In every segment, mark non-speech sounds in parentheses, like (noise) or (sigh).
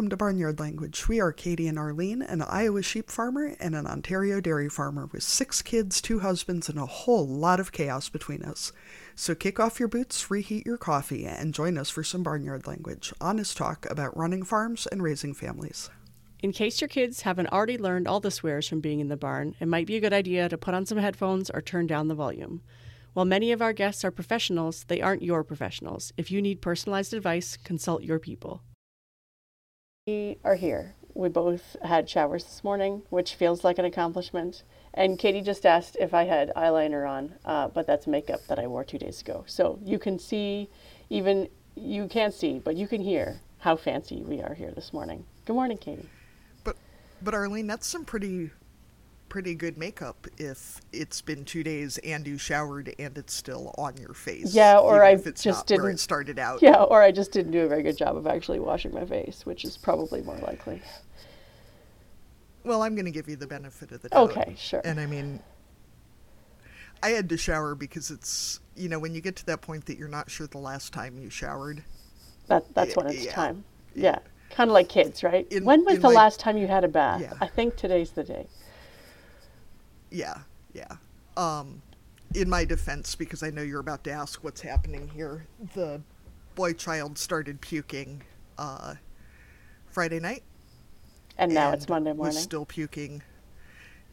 welcome to Barnyard Language. We are Katie and Arlene, an Iowa sheep farmer and an Ontario dairy farmer with six kids, two husbands, and a whole lot of chaos between us. So kick off your boots, reheat your coffee, and join us for some Barnyard Language, honest talk about running farms and raising families. In case your kids haven't already learned all the swears from being in the barn, it might be a good idea to put on some headphones or turn down the volume. While many of our guests are professionals, they aren't your professionals. If you need personalized advice, consult your people. We are here. We both had showers this morning, which feels like an accomplishment. And Katie just asked if I had eyeliner on, uh, but that's makeup that I wore two days ago. So you can see, even you can't see, but you can hear how fancy we are here this morning. Good morning, Katie. But, but Arlene, that's some pretty pretty good makeup if it's been two days and you showered and it's still on your face. Yeah, or I just didn't. Where it started out. Yeah, or I just didn't do a very good job of actually washing my face, which is probably more likely. Well, I'm going to give you the benefit of the doubt. Okay, sure. And I mean, I had to shower because it's you know when you get to that point that you're not sure the last time you showered. That that's when it's yeah. time. Yeah, kind of like kids, right? In, when was the last time you had a bath? Yeah. I think today's the day. Yeah, yeah. Um, in my defense, because I know you're about to ask what's happening here, the boy child started puking uh, Friday night. And now and it's Monday morning. Still puking.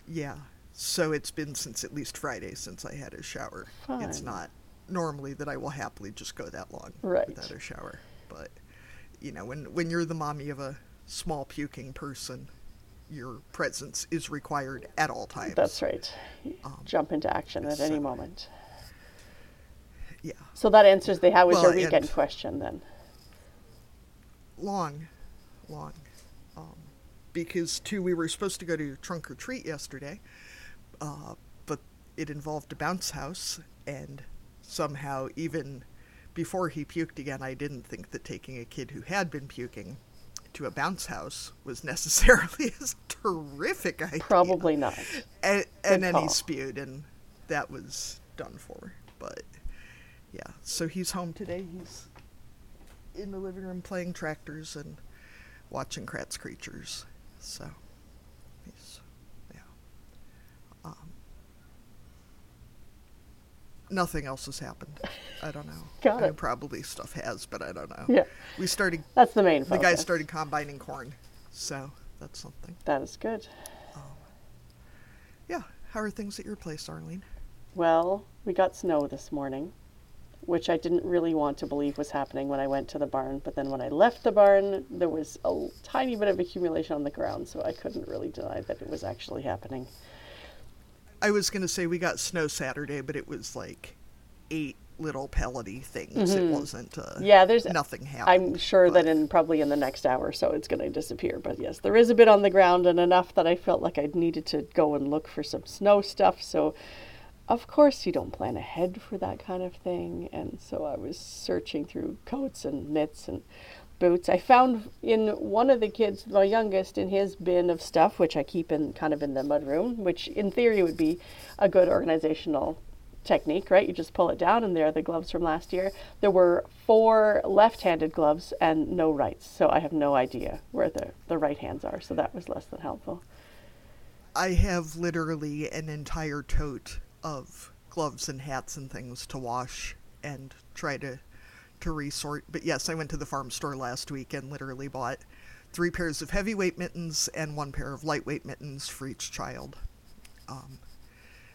Yeah. So it's been since at least Friday since I had a shower. Fine. It's not normally that I will happily just go that long right. without a shower. But you know, when when you're the mommy of a small puking person, your presence is required at all times. That's right. Um, Jump into action at so, any moment. Yeah. So that answers the how was well, your weekend question then. Long, long. Um, because, too, we were supposed to go to trunk or treat yesterday, uh, but it involved a bounce house, and somehow, even before he puked again, I didn't think that taking a kid who had been puking to a bounce house was necessarily (laughs) a terrific idea. Probably not. And, and then he spewed, and that was done for. But yeah, so he's home today. He's in the living room playing tractors and watching Kratts Creatures. So he's yeah. Um, nothing else has happened. I don't know. (laughs) Got I it. Probably stuff has, but I don't know. Yeah. We started. That's the main. The guys started combining corn, so that's something. That is good. Um, yeah. How are things at your place, Arlene? Well, we got snow this morning, which I didn't really want to believe was happening when I went to the barn. But then when I left the barn, there was a tiny bit of accumulation on the ground, so I couldn't really deny that it was actually happening. I was going to say we got snow Saturday, but it was like eight little pellety things. Mm-hmm. It wasn't. Uh, yeah, there's nothing happened. I'm sure but... that in probably in the next hour or so it's going to disappear. But yes, there is a bit on the ground and enough that I felt like I needed to go and look for some snow stuff. So, of course, you don't plan ahead for that kind of thing. And so I was searching through coats and mitts and boots. I found in one of the kids, my youngest, in his bin of stuff, which I keep in kind of in the mud room, which in theory would be a good organizational technique, right? You just pull it down, and there are the gloves from last year. There were four left handed gloves and no rights, so I have no idea where the, the right hands are, so that was less than helpful. I have literally an entire tote of gloves and hats and things to wash and try to to resort. But yes, I went to the farm store last week and literally bought three pairs of heavyweight mittens and one pair of lightweight mittens for each child. Um,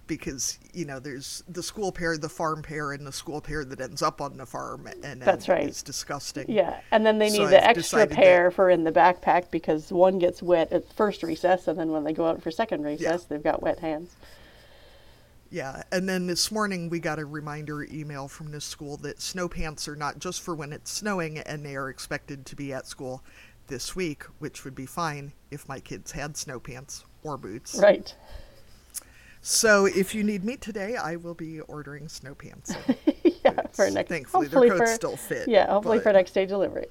because you know there's the school pair, the farm pair, and the school pair that ends up on the farm, and that's right. It's disgusting. Yeah, and then they need so the I've extra pair that, for in the backpack because one gets wet at first recess, and then when they go out for second recess, yeah. they've got wet hands. Yeah, and then this morning we got a reminder email from this school that snow pants are not just for when it's snowing, and they are expected to be at school this week, which would be fine if my kids had snow pants or boots. Right. So if you need me today, I will be ordering snow pants. (laughs) yeah, boots. for next. Thankfully, hopefully their coats for, still fit. Yeah, hopefully but, for next day delivery.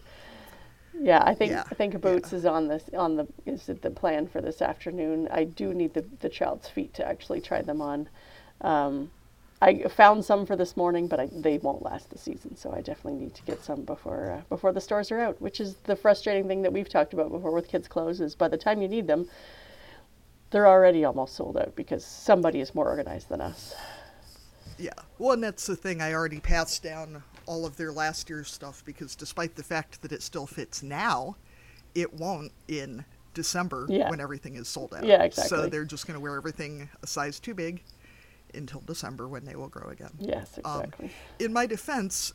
Yeah, I think yeah, I think boots yeah. is on this on the is it the plan for this afternoon. I do need the the child's feet to actually try them on. Um, I found some for this morning, but I, they won't last the season. So I definitely need to get some before uh, before the stores are out. Which is the frustrating thing that we've talked about before with kids' clothes is by the time you need them, they're already almost sold out because somebody is more organized than us. Yeah. Well, and that's the thing. I already passed down all of their last year's stuff because despite the fact that it still fits now, it won't in December Yeah. when everything is sold out. Yeah, exactly. So they're just going to wear everything a size too big until December when they will grow again. Yes, Um, exactly. in my defense,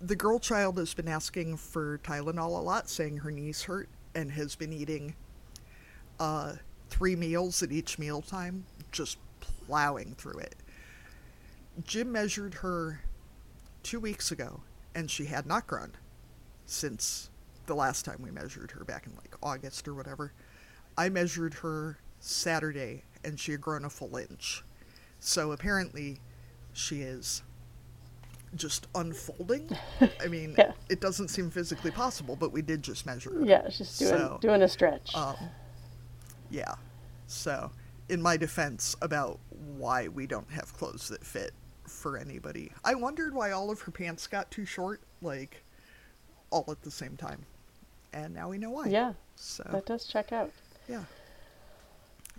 the girl child has been asking for Tylenol a lot, saying her knees hurt, and has been eating uh, three meals at each mealtime, just plowing through it. Jim measured her two weeks ago, and she had not grown since the last time we measured her back in like August or whatever. I measured her Saturday, and she had grown a full inch. So apparently, she is just unfolding. (laughs) I mean, Yeah. it doesn't seem physically possible, but we did just measure her. Yeah, she's doing So, doing a stretch. Um, yeah. So, in my defense about why we don't have clothes that fit for anybody, I wondered why all of her pants got too short, like all at the same time, and now we know why. yeah, So, that does check out. yeah.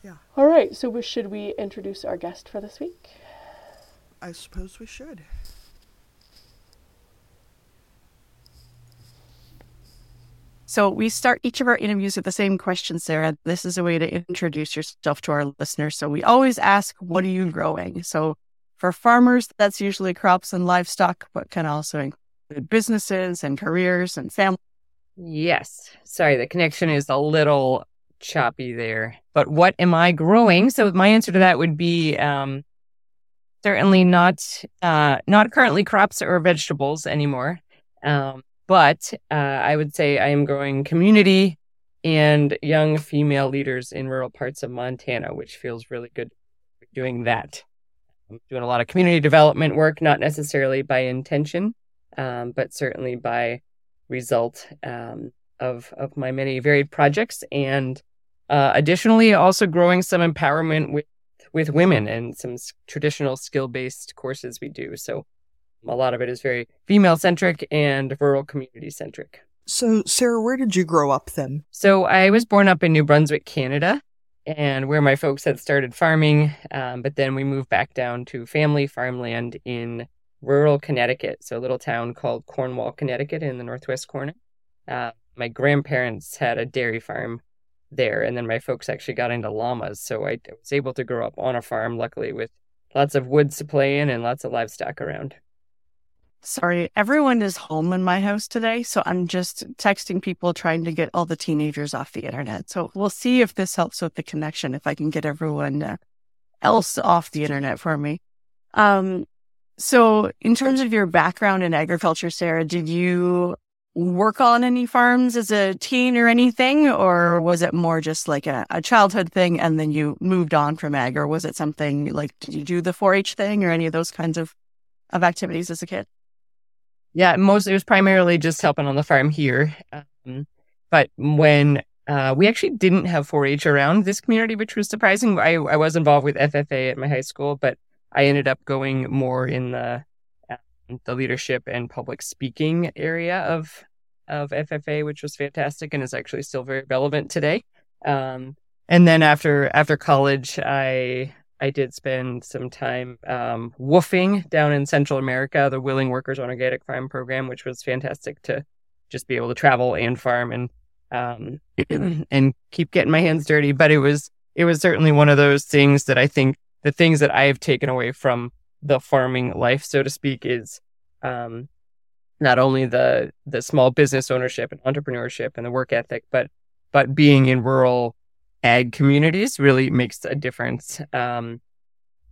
Yeah. All right, so we, should we introduce our guest for this week? I suppose we should. So we start each of our interviews with the same question, Sarah. This is a way to introduce yourself to our listeners. So we always ask, what are you growing? So for farmers, that's usually crops and livestock, but can also include businesses and careers and family. Yes. Sorry, the connection is a little choppy there. But what am I growing? So my answer to that would be um, certainly not uh, not currently crops or vegetables anymore. Um, but uh, I would say I am growing community and young female leaders in rural parts of Montana, which feels really good doing that. I'm doing a lot of community development work, not necessarily by intention, um, but certainly by result um, of of my many varied projects, and uh, additionally, also growing some empowerment with with women and some s- traditional skill based courses we do. So a lot of it is very female centric and rural community centric. So, Sarah, where did you grow up then? So I was born up in New Brunswick, Canada, and where my folks had started farming. Um, but then we moved back down to family farmland in rural Connecticut, so a little town called Cornwall, Connecticut, in the northwest corner. Uh, my grandparents had a dairy farm there, and then my folks actually got into llamas, so I was able to grow up on a farm, luckily, with lots of woods to play in and lots of livestock around. Sorry, everyone is home in my house today. So I'm just texting people trying to get all the teenagers off the internet. So we'll see if this helps with the connection, if I can get everyone uh, else off the internet for me. Um, so in terms of your background in agriculture, Sarah, did you work on any farms as a teen or anything? Or was it more just like a, a childhood thing and then you moved on from ag? Or was it something like, did you do the 4 H thing or any of those kinds of, of activities as a kid? Yeah, most it was primarily just helping on the farm here. Um, but when uh, we actually didn't have 4-H around this community, which was surprising. I, I was involved with FFA at my high school, but I ended up going more in the the leadership and public speaking area of of FFA, which was fantastic and is actually still very relevant today. Um, and then after after college, I I did spend some time um, woofing down in Central America, the Willing Workers on Organic Farm program, which was fantastic to just be able to travel and farm and um, (clears throat) and keep getting my hands dirty. But it was it was certainly one of those things that I think the things that I have taken away from the farming life, so to speak, is um, not only the the small business ownership and entrepreneurship and the work ethic, but but being in rural ag communities really makes a difference. Um,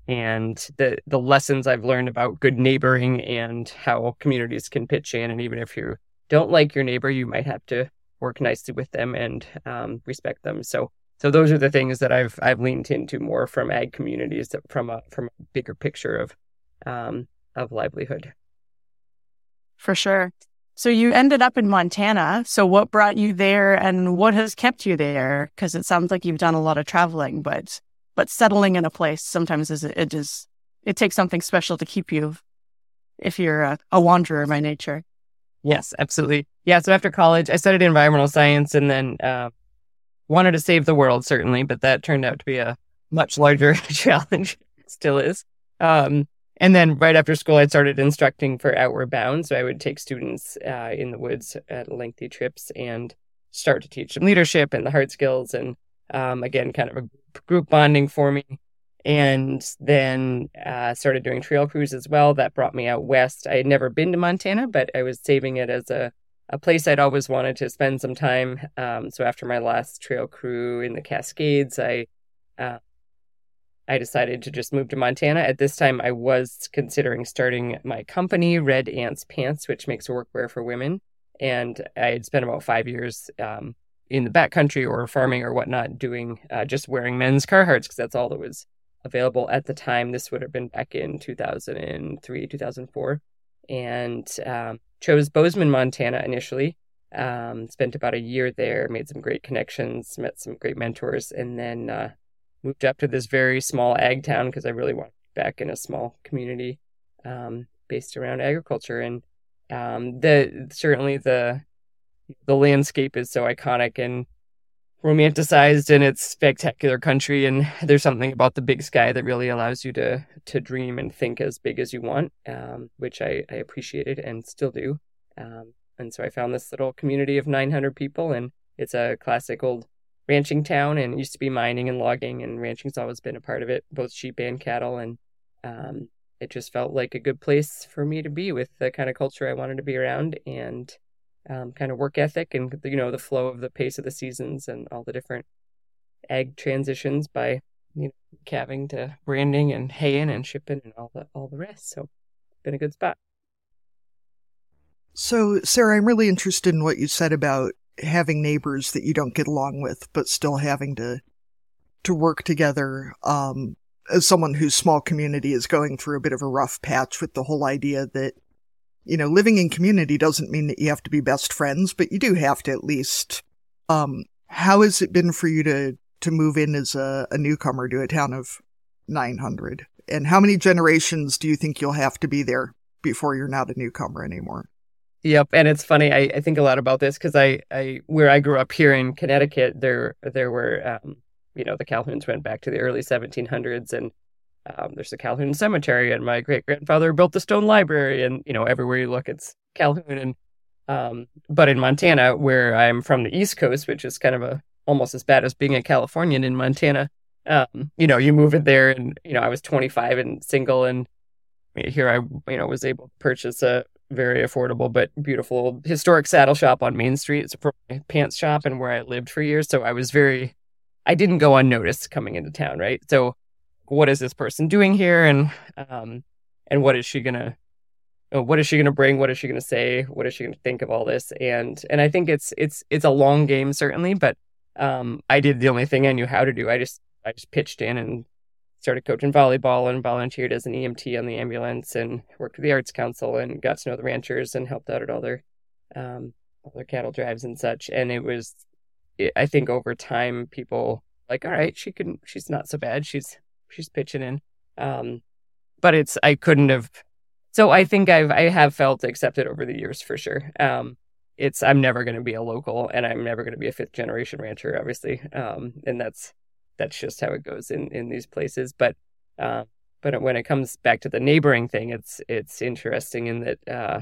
and the the lessons I've learned about good neighboring and how communities can pitch in, and even if you don't like your neighbor, you might have to work nicely with them and um, respect them. So so those are the things that I've I've leaned into more from ag communities that- from a from a bigger picture of um, of livelihood. For sure. So you ended up in Montana. So what brought you there and what has kept you there? Because it sounds like you've done a lot of traveling, but but settling in a place sometimes is it is it takes something special to keep you if you're a, a wanderer by nature. Yes, absolutely. Yeah. So after college, I studied environmental science and then uh, wanted to save the world, certainly, but that turned out to be a much larger (laughs) challenge. Still is. Um, and then right after school, I started instructing for Outward Bound. So I would take students uh, in the woods at lengthy trips and start to teach them leadership and the hard skills. And um, again, kind of a group bonding for me. And then uh, started doing trail crews as well. That brought me out west. I had never been to Montana, but I was saving it as a, a place I'd always wanted to spend some time. Um, so after my last trail crew in the Cascades, I uh, I decided to just move to Montana. At this time, I was considering starting my company, Red Ants Pants, which makes workwear for women. And I had spent about five years um, in the backcountry or farming or whatnot, doing uh, just wearing men's Carhartts because that's all that was available at the time. This would have been back in 2003, 2004. And um, chose Bozeman, Montana initially. Um, spent about a year there, made some great connections, met some great mentors, and then uh, moved up to this very small ag town because I really want back in a small community um, based around agriculture. And um, the certainly the the landscape is so iconic and romanticized in its spectacular country and there's something about the big sky that really allows you to to dream and think as big as you want um, which I, I appreciated and still do. Um, and so i found this little community of 900 people and it's a classic old ranching town and used to be mining and logging and ranching's always been a part of it both sheep and cattle and um, it just felt like a good place for me to be with the kind of culture i wanted to be around and um, kind of work ethic and you know the flow of the pace of the seasons and all the different ag transitions by you know calving to branding and haying and shipping and all the all the rest so been a good spot so sarah i'm really interested in what you said about having neighbors that you don't get along with, but still having to to work together. Um, as someone whose small community is going through a bit of a rough patch with the whole idea that you know living in community doesn't mean that you have to be best friends, but you do have to at least. Um, how has it been for you to to move in as a, a newcomer to a town of 900? And how many generations do you think you'll have to be there before you're not a newcomer anymore? Yep, and it's funny. I, I think a lot about this because I, I where I grew up here in Connecticut, there there were um, you know the Calhouns went back to the early 1700s, and um, there's the Calhoun Cemetery, and my great grandfather built the Stone Library, and you know everywhere you look, it's Calhoun. And um, but in Montana, where I'm from the East Coast, which is kind of a almost as bad as being a Californian in Montana, um, you know, you move it there, and you know I was 25 and single, and here I you know was able to purchase a very affordable but beautiful historic saddle shop on Main Street. It's a pants shop and where I lived for years. So I was very, I didn't go unnoticed coming into town, right? So what is this person doing here, and um, and what is she gonna, uh, what is she gonna bring? What is she gonna say? What is she gonna think of all this? And and I think it's it's it's a long game certainly, but um, I did the only thing I knew how to do. I just I just pitched in and started coaching volleyball and volunteered as an EMT on the ambulance and worked with the Arts Council and got to know the ranchers and helped out at all their um, all their cattle drives and such. And it was, I think, over time, people like, all right, she can, she's not so bad. She's she's pitching in. Um, but it's I couldn't have. So I think I've I have felt accepted over the years for sure. Um, it's I'm never going to be a local, and I'm never going to be a fifth generation rancher, obviously. Um, and that's that's just how it goes in in these places. But uh, but when it comes back to the neighboring thing, it's it's interesting in that uh,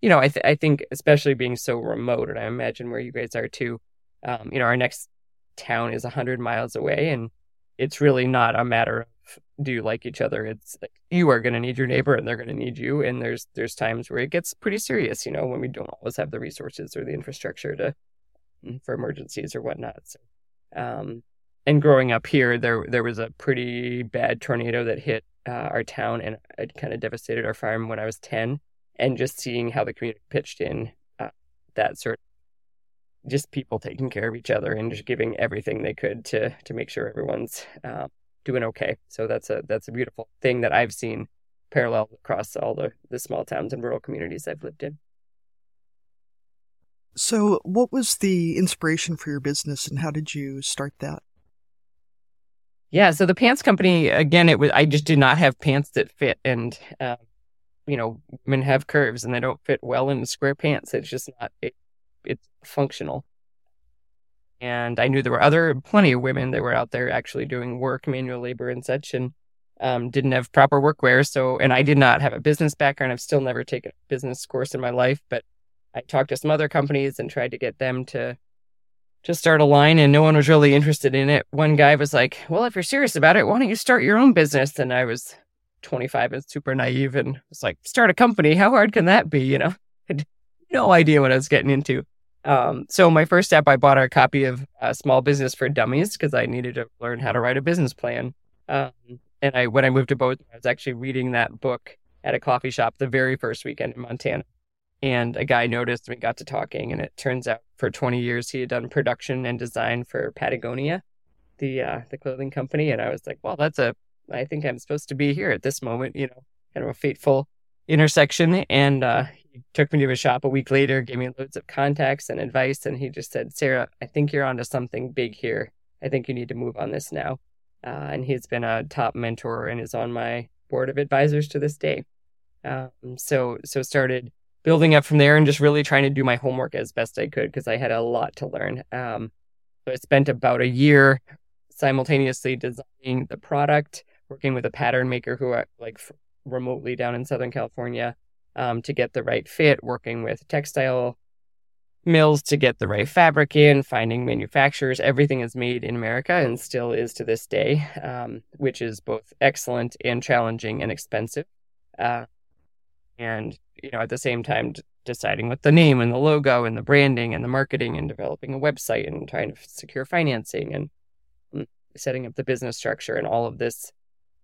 you know I th- I think especially being so remote, and I imagine where you guys are too. Um, you know, our next town is hundred miles away, and it's really not a matter of do you like each other. It's like you are going to need your neighbor, and they're going to need you. And there's there's times where it gets pretty serious. You know, when we don't always have the resources or the infrastructure to mm, for emergencies or whatnot. So, um, and growing up here, there there was a pretty bad tornado that hit uh, our town, and it kind of devastated our farm when I was ten. And just seeing how the community pitched in, uh, that sort of just people taking care of each other and just giving everything they could to to make sure everyone's uh, doing okay. So that's a that's a beautiful thing that I've seen parallel across all the the small towns and rural communities I've lived in. So, what was the inspiration for your business, and how did you start that? yeah, so the pants company again, it was I just did not have pants that fit, and um, you know, women have curves and they don't fit well in square pants. It's just not it, it's functional. And I knew there were other plenty of women that were out there actually doing work, manual labor and such, and um, didn't have proper workwear. So, and I did not have a business background. I've still never taken a business course in my life, but I talked to some other companies and tried to get them to to start a line and no one was really interested in it. One guy was like, Well, if you're serious about it, why don't you start your own business? And I was 25 and super naive and was like, Start a company. How hard can that be? You know, (laughs) I had no idea what I was getting into. Um, so my first step, I bought a copy of a Small Business for Dummies because I needed to learn how to write a business plan. Um, and I, when I moved to Bozeman, I was actually reading that book at a coffee shop the very first weekend in Montana. And a guy noticed we got to talking and it turns out for 20 years he had done production and design for patagonia the uh, the clothing company. And i was like well that's a i think i'm supposed to be here at this moment you know kind of a fateful intersection. And uh, took me to a shop a week later gave me loads of contacts and advice and he just said sarah i think you're onto something big here. I think you need to move on this now. Uh, and he's been a top mentor and is on my board of advisors to this day. Um, so so started building up from there and just really trying to do my homework as best I could because I had a lot to learn. Um, so I spent about a year simultaneously designing the product, working with a pattern maker who are like remotely down in Southern California um, to get the right fit, working with textile mills to get the right fabric in, finding manufacturers. Everything is made in America and still is to this day, um, which is both excellent and challenging and expensive. Uh, and you know at the same time d- deciding what the name and the logo and the branding and the marketing and developing a website and trying to secure financing and mm, setting up the business structure and all of this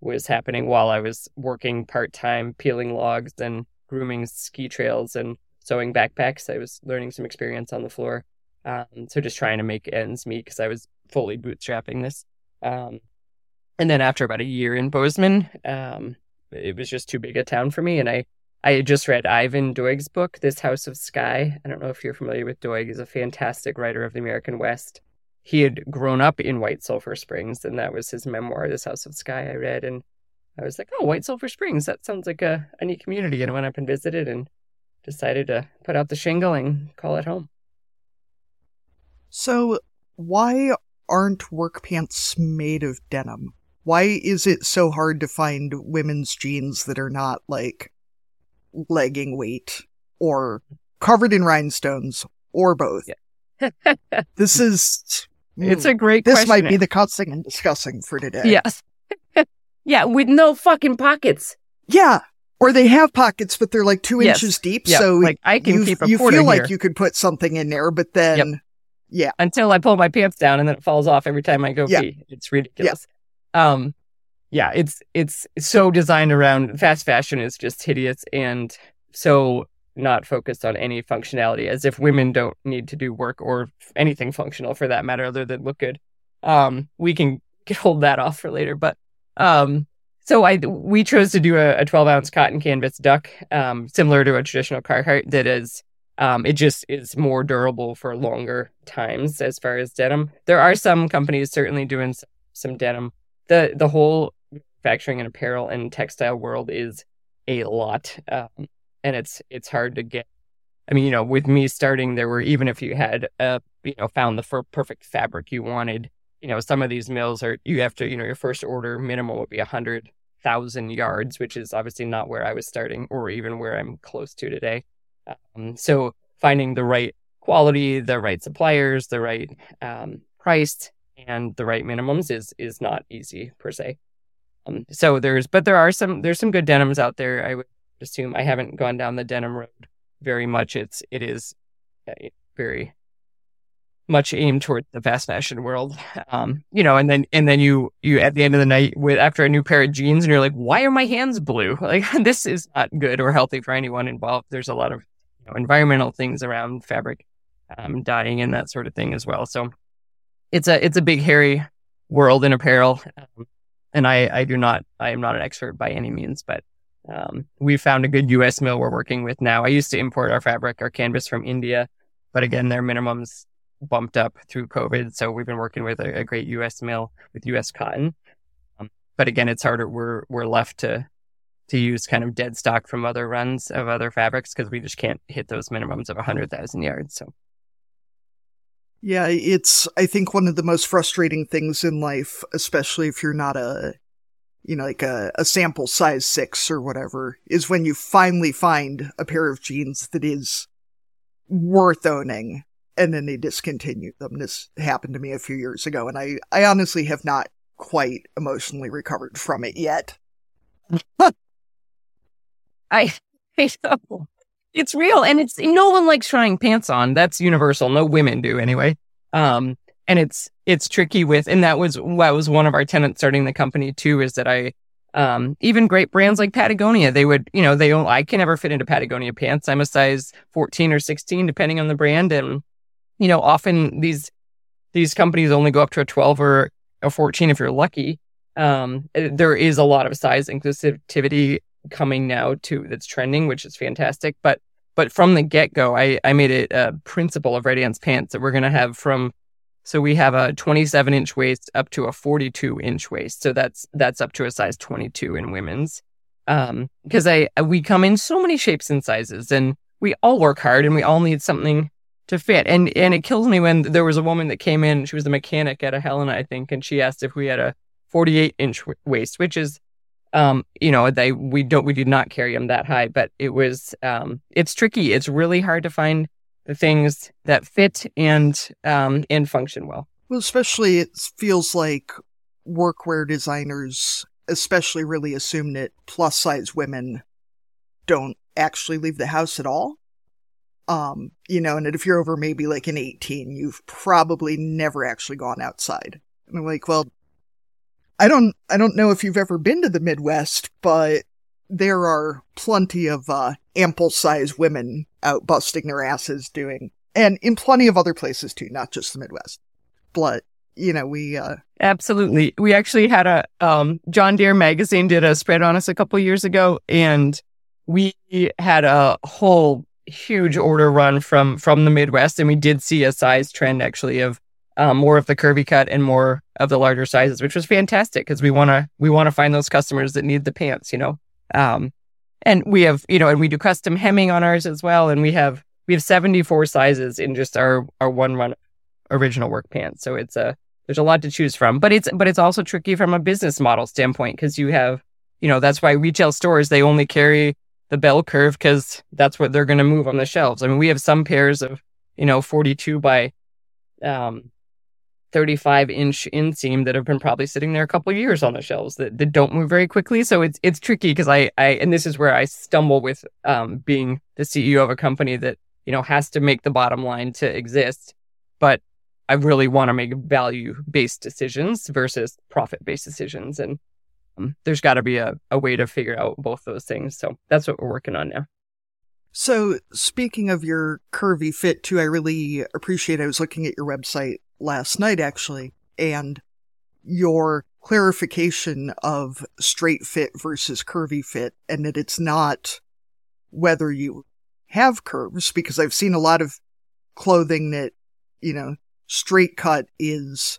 was happening while I was working part-time peeling logs and grooming ski trails and sewing backpacks. I was learning some experience on the floor. Um, so just trying to make ends meet because I was fully bootstrapping this. Um, and then after about a year in Bozeman, um, it was just too big a town for me, and I I just read Ivan Doig's book, This House of Sky. I don't know if you're familiar with Doig. He's a fantastic writer of the American West. He had grown up in White Sulphur Springs, and that was his memoir, This House of Sky, I read. And I was like, oh, White Sulphur Springs, that sounds like a, a neat community. And I went up and visited and decided to put out the shingle and call it home. So, why aren't work pants made of denim? Why is it so hard to find women's jeans that are not like legging weight or covered in rhinestones or both. Yeah. this (laughs) is it's a mm, great this question. might be the and discussing for today. Yes. Yeah, with no fucking pockets. Yeah. Or they have pockets, but they're like two yes. inches deep. Yep. So like I can you, keep a you feel here. like you could put something in there, but then yep. yeah. Until I pull my pants down and then it falls off every time I go yeah. pee. It's ridiculous. Yeah. Um yeah, it's it's so designed around fast fashion is just hideous and so not focused on any functionality as if women don't need to do work or anything functional for that matter other than look good. Um, we can (laughs) hold that off for later, but um, so I we chose to do a, a 12 ounce cotton canvas duck, um, similar to a traditional Carhartt that is um, it just is more durable for longer times as far as denim. There are some companies certainly doing some, some denim. The the whole manufacturing and apparel and textile world is a lot. Um, and it's it's hard to get. I mean, you know, with me starting, there were even if you had, uh, you know, found the perfect fabric you wanted, you know, some of these mills are you have to, you know, your first order minimum would be a hundred thousand yards, which is obviously not where I was starting, or even where I'm close to today. Um, so finding the right quality, the right suppliers, the right um, price, and the right minimums is is not easy per se. Um, so there's, but there are some there's some good denims out there. I would assume I haven't gone down the denim road very much. It's it is uh, very much aimed toward the fast fashion world. Um, you know, and then and then you you at the end of the night with after a new pair of jeans and you're like, why are my hands blue? (laughs) Like this is not good or healthy for anyone involved. There's a lot of you know, environmental things around fabric um, dyeing and that sort of thing as well. So it's a it's a big hairy world in apparel. Um, and I, I do not I am not an expert by any means, but um, we found a good U.S. mill we're working with now. I used to import our fabric, our canvas from India, but again, their minimums bumped up through COVID. So we've been working with a, a great U.S. mill with U.S. cotton. Um, but again, it's harder. We're we're left to to use kind of dead stock from other runs of other fabrics because we just can't hit those minimums of 100,000 yards. So, yeah, it's, I think, one of the most frustrating things in life, especially if you're not a, you know, like a, a sample size six or whatever, is when you finally find a pair of jeans that is worth owning and then they discontinued them. This happened to me a few years ago, and I, I honestly have not quite emotionally recovered from it yet. (laughs) I, I know. It's real. And it's no one likes trying pants on. That's universal. No women do anyway. Um, and it's, it's tricky with, and that was, that was one of our tenants starting the company too, is that I, um, even great brands like Patagonia, they would, you know, they don't, I can never fit into Patagonia pants. I'm a size 14 or 16, depending on the brand. And, you know, often these, these companies only go up to a 12 or a 14 if you're lucky. Um, there is a lot of size inclusivity coming now too that's trending, which is fantastic. But but from the get go, I I made it a principle of Red Ants Pants that we're gonna have from. So we have a 27 inch waist up to a 42 inch waist. So that's that's up to a size 22 in women's. Um, because I we come in so many shapes and sizes, and we all work hard, and we all need something to fit. And and it kills me when there was a woman that came in. She was a mechanic at a Helena, I think, and she asked if we had a 48 inch waist, which is um, you know, they we don't we did not carry them that high, but it was um, it's tricky. It's really hard to find the things that fit and um, and function well. Well, especially it feels like workwear designers, especially really assume that plus size women don't actually leave the house at all. Um, you know, and if you're over maybe like an 18, you've probably never actually gone outside. And I'm like, well, I don't I don't know if you've ever been to the Midwest, but there are plenty of uh, ample sized women out busting their asses doing and in plenty of other places too, not just the Midwest. But you know, we uh Absolutely. We actually had a um John Deere magazine did a spread on us a couple years ago and we had a whole huge order run from from the Midwest and we did see a size trend actually of um, more of the curvy cut and more of the larger sizes, which was fantastic because we want to we want to find those customers that need the pants, you know. Um, and we have you know, and we do custom hemming on ours as well, and we have we have seventy four sizes in just our our one run original work pants. So it's a there's a lot to choose from, but it's but it's also tricky from a business model standpoint because you have you know that's why retail stores they only carry the bell curve because that's what they're going to move on the shelves. I mean, we have some pairs of you know 42 by um 35 inch inseam that have been probably sitting there a couple of years on the shelves that, that don't move very quickly. So it's it's tricky because I, I and this is where I stumble with um, being the CEO of a company that you know has to make the bottom line to exist, but I really want to make value based decisions versus profit based decisions, and Um, there's got to be a, a way to figure out both those things. So that's what we're working on now. So, speaking of your curvy fit, too, I really appreciate. I was looking at your website last night actually, and your clarification of straight fit versus curvy fit, and that it's not whether you have curves, because I've seen a lot of clothing that, you know, straight cut is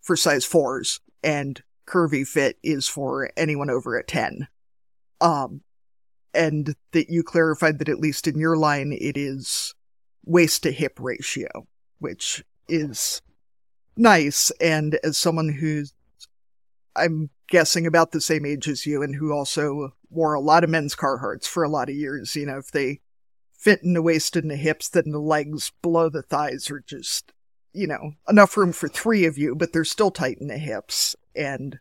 for size fours and curvy fit is for anyone over a 10. Um, and that you clarified that at least in your line, it is waist to hip ratio, which is nice. And as someone who's, I'm guessing about the same age as you and who also wore a lot of men's Carhartts for a lot of years, you know, if they fit in the waist and the hips, then the legs below the thighs are just, you know, enough room for three of you, but they're still tight in the hips. And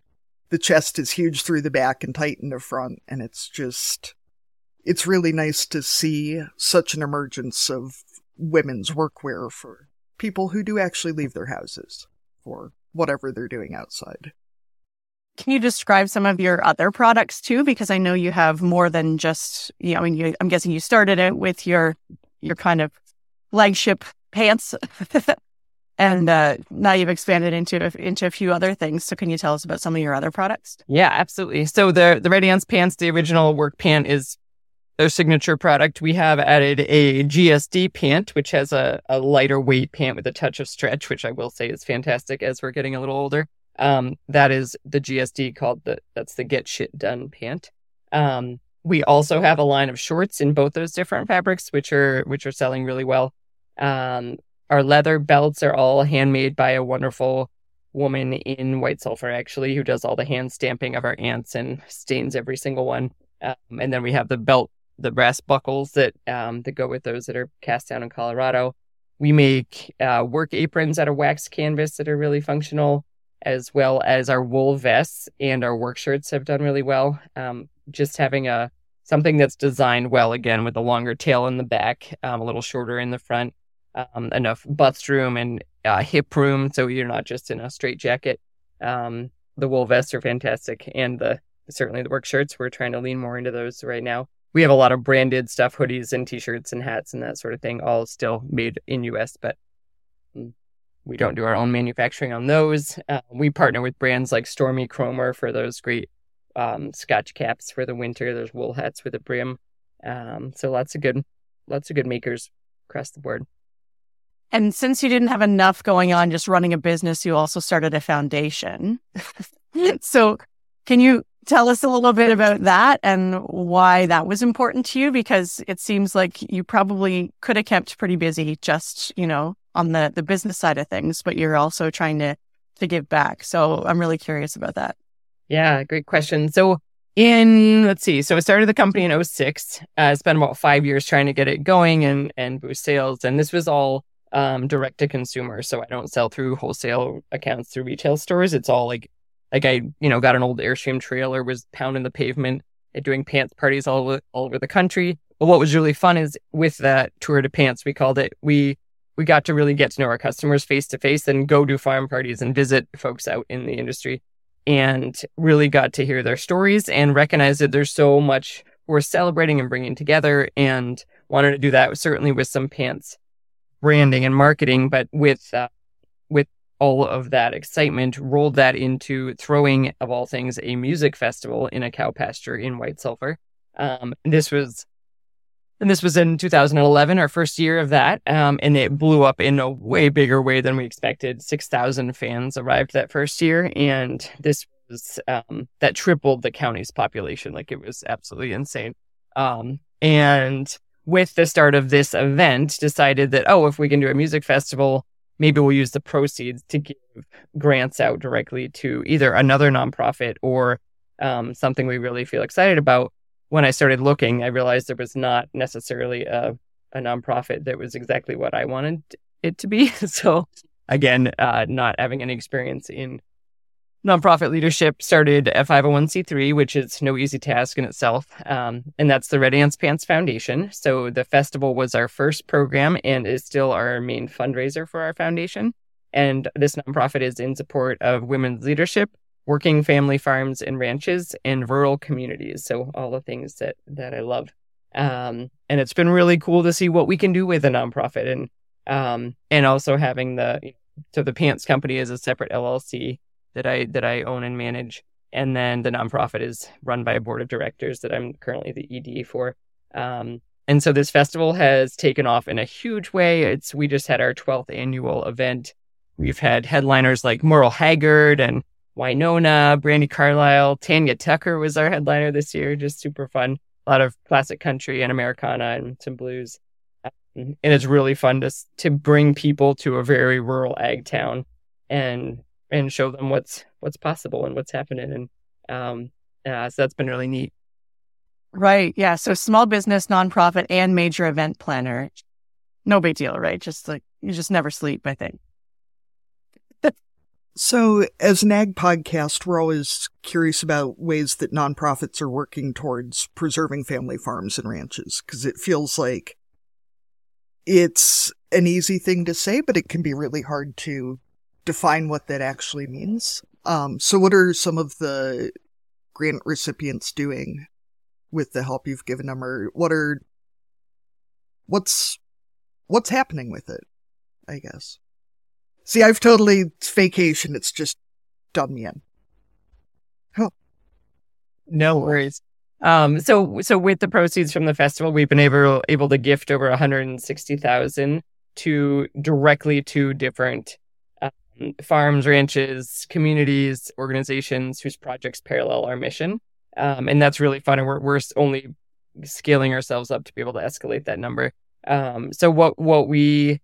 the chest is huge through the back and tight in the front. And it's just, it's really nice to see such an emergence of women's workwear for people who do actually leave their houses for whatever they're doing outside. Can you describe some of your other products too? Because I know you have more than just, you know, I mean, you, I'm guessing you started it with your your kind of flagship pants, (laughs) and uh, now you've expanded into into a few other things. So, can you tell us about some of your other products? Yeah, absolutely. So the the Red Ants Pants, the original work pant, is their signature product, we have added a GSD pant, which has a, a lighter weight pant with a touch of stretch, which I will say is fantastic as we're getting a little older. Um, that is the GSD called the that's the Get Shit Done pant. Um, we also have a line of shorts in both those different fabrics, which are which are selling really well. Um, our leather belts are all handmade by a wonderful woman in White Sulphur, actually, who does all the hand stamping of our ants and stains every single one. Um, and then we have the belt, the brass buckles that um, that go with those that are cast down in Colorado. We make uh, work aprons out of wax canvas that are really functional, as well as our wool vests and our work shirts have done really well. Um, just having a something that's designed well again with a longer tail in the back, um, a little shorter in the front, um, enough bust room and uh, hip room, so you're not just in a straight jacket. Um, the wool vests are fantastic, and the certainly the work shirts. We're trying to lean more into those right now. We have a lot of branded stuff, hoodies and t-shirts and hats and that sort of thing, all still made in US, but mm, we don't do our own manufacturing on those. Uh, we partner with brands like Stormy Kromer for those great um, Scotch caps for the winter. There's wool hats with a brim. Um, so lots of good, lots of good makers across the board. And since you didn't have enough going on just running a business, you also started a foundation. (laughs) so can you tell us a little bit about that and why that was important to you? Because it seems like you probably could have kept pretty busy just, you know, on the, the business side of things, but you're also trying to, to give back. So I'm really curious about that. Yeah, great question. So in let's see, so I started the company in 06. Uh, spent about five years trying to get it going and and boost sales. And this was all um, direct to consumer. So I don't sell through wholesale accounts through retail stores. It's all like like I, you know, got an old Airstream trailer, was pounding the pavement, and doing pants parties all over, all over the country. But what was really fun is with that tour de pants, we called it, we we got to really get to know our customers face to face and go do farm parties and visit folks out in the industry and really got to hear their stories and recognize that there's so much we're celebrating and bringing together and wanted to do that certainly with some pants branding and marketing but with uh, with all of that excitement rolled that into throwing of all things a music festival in a cow pasture in white sulphur um, this was and this was in 2011, our first year of that. Um, and it blew up in a way bigger way than we expected. 6,000 fans arrived that first year. And this was, um, that tripled the county's population. Like it was absolutely insane. Um, and with the start of this event, decided that, oh, if we can do a music festival, maybe we'll use the proceeds to give grants out directly to either another nonprofit or um, something we really feel excited about when I started looking, I realized there was not necessarily a, a nonprofit that was exactly what I wanted it to be. (laughs) so again, uh, not having any experience in nonprofit leadership, started a 501c3, which is no easy task in itself. Um, and that's the Red Ants Pants Foundation. So the festival was our first program and is still our main fundraiser for our foundation. And this nonprofit is in support of women's leadership, working family farms and ranches and rural communities. So all the things that that I love. Um, and it's been really cool to see what we can do with a nonprofit and um, and also having the so the pants company is a separate LLC that I that I own and manage. And then the nonprofit is run by a board of directors that I'm currently the ED for. Um, and so this festival has taken off in a huge way. It's we just had our 12th annual event. We've had headliners like Merle Haggard and Wynonna, Brandi Carlile, Tanya Tucker was our headliner this year. Just super fun. A lot of classic country and Americana and some blues. Um, and it's really fun to to bring people to a very rural ag town and and show them what's what's possible and what's happening. And um, uh, so that's been really neat. Right. Yeah. So small business, nonprofit, and major event planner. No big deal, right? Just like you just never sleep, I think. So, as an ag podcast, we're always curious about ways that nonprofits are working towards preserving family farms and ranches because it feels like it's an easy thing to say, but it can be really hard to define what that actually means. Um, so, what are some of the grant recipients doing with the help you've given them, or what are what's what's happening with it? I guess. See, I've totally vacation. It's just done me in. No worries. Um, so so with the proceeds from the festival, we've been able able to gift over 160,000 to directly to different farms, ranches, communities, organizations whose projects parallel our mission. Um, and that's really fun. And we're, we're only scaling ourselves up to be able to escalate that number. Um, so what, what we,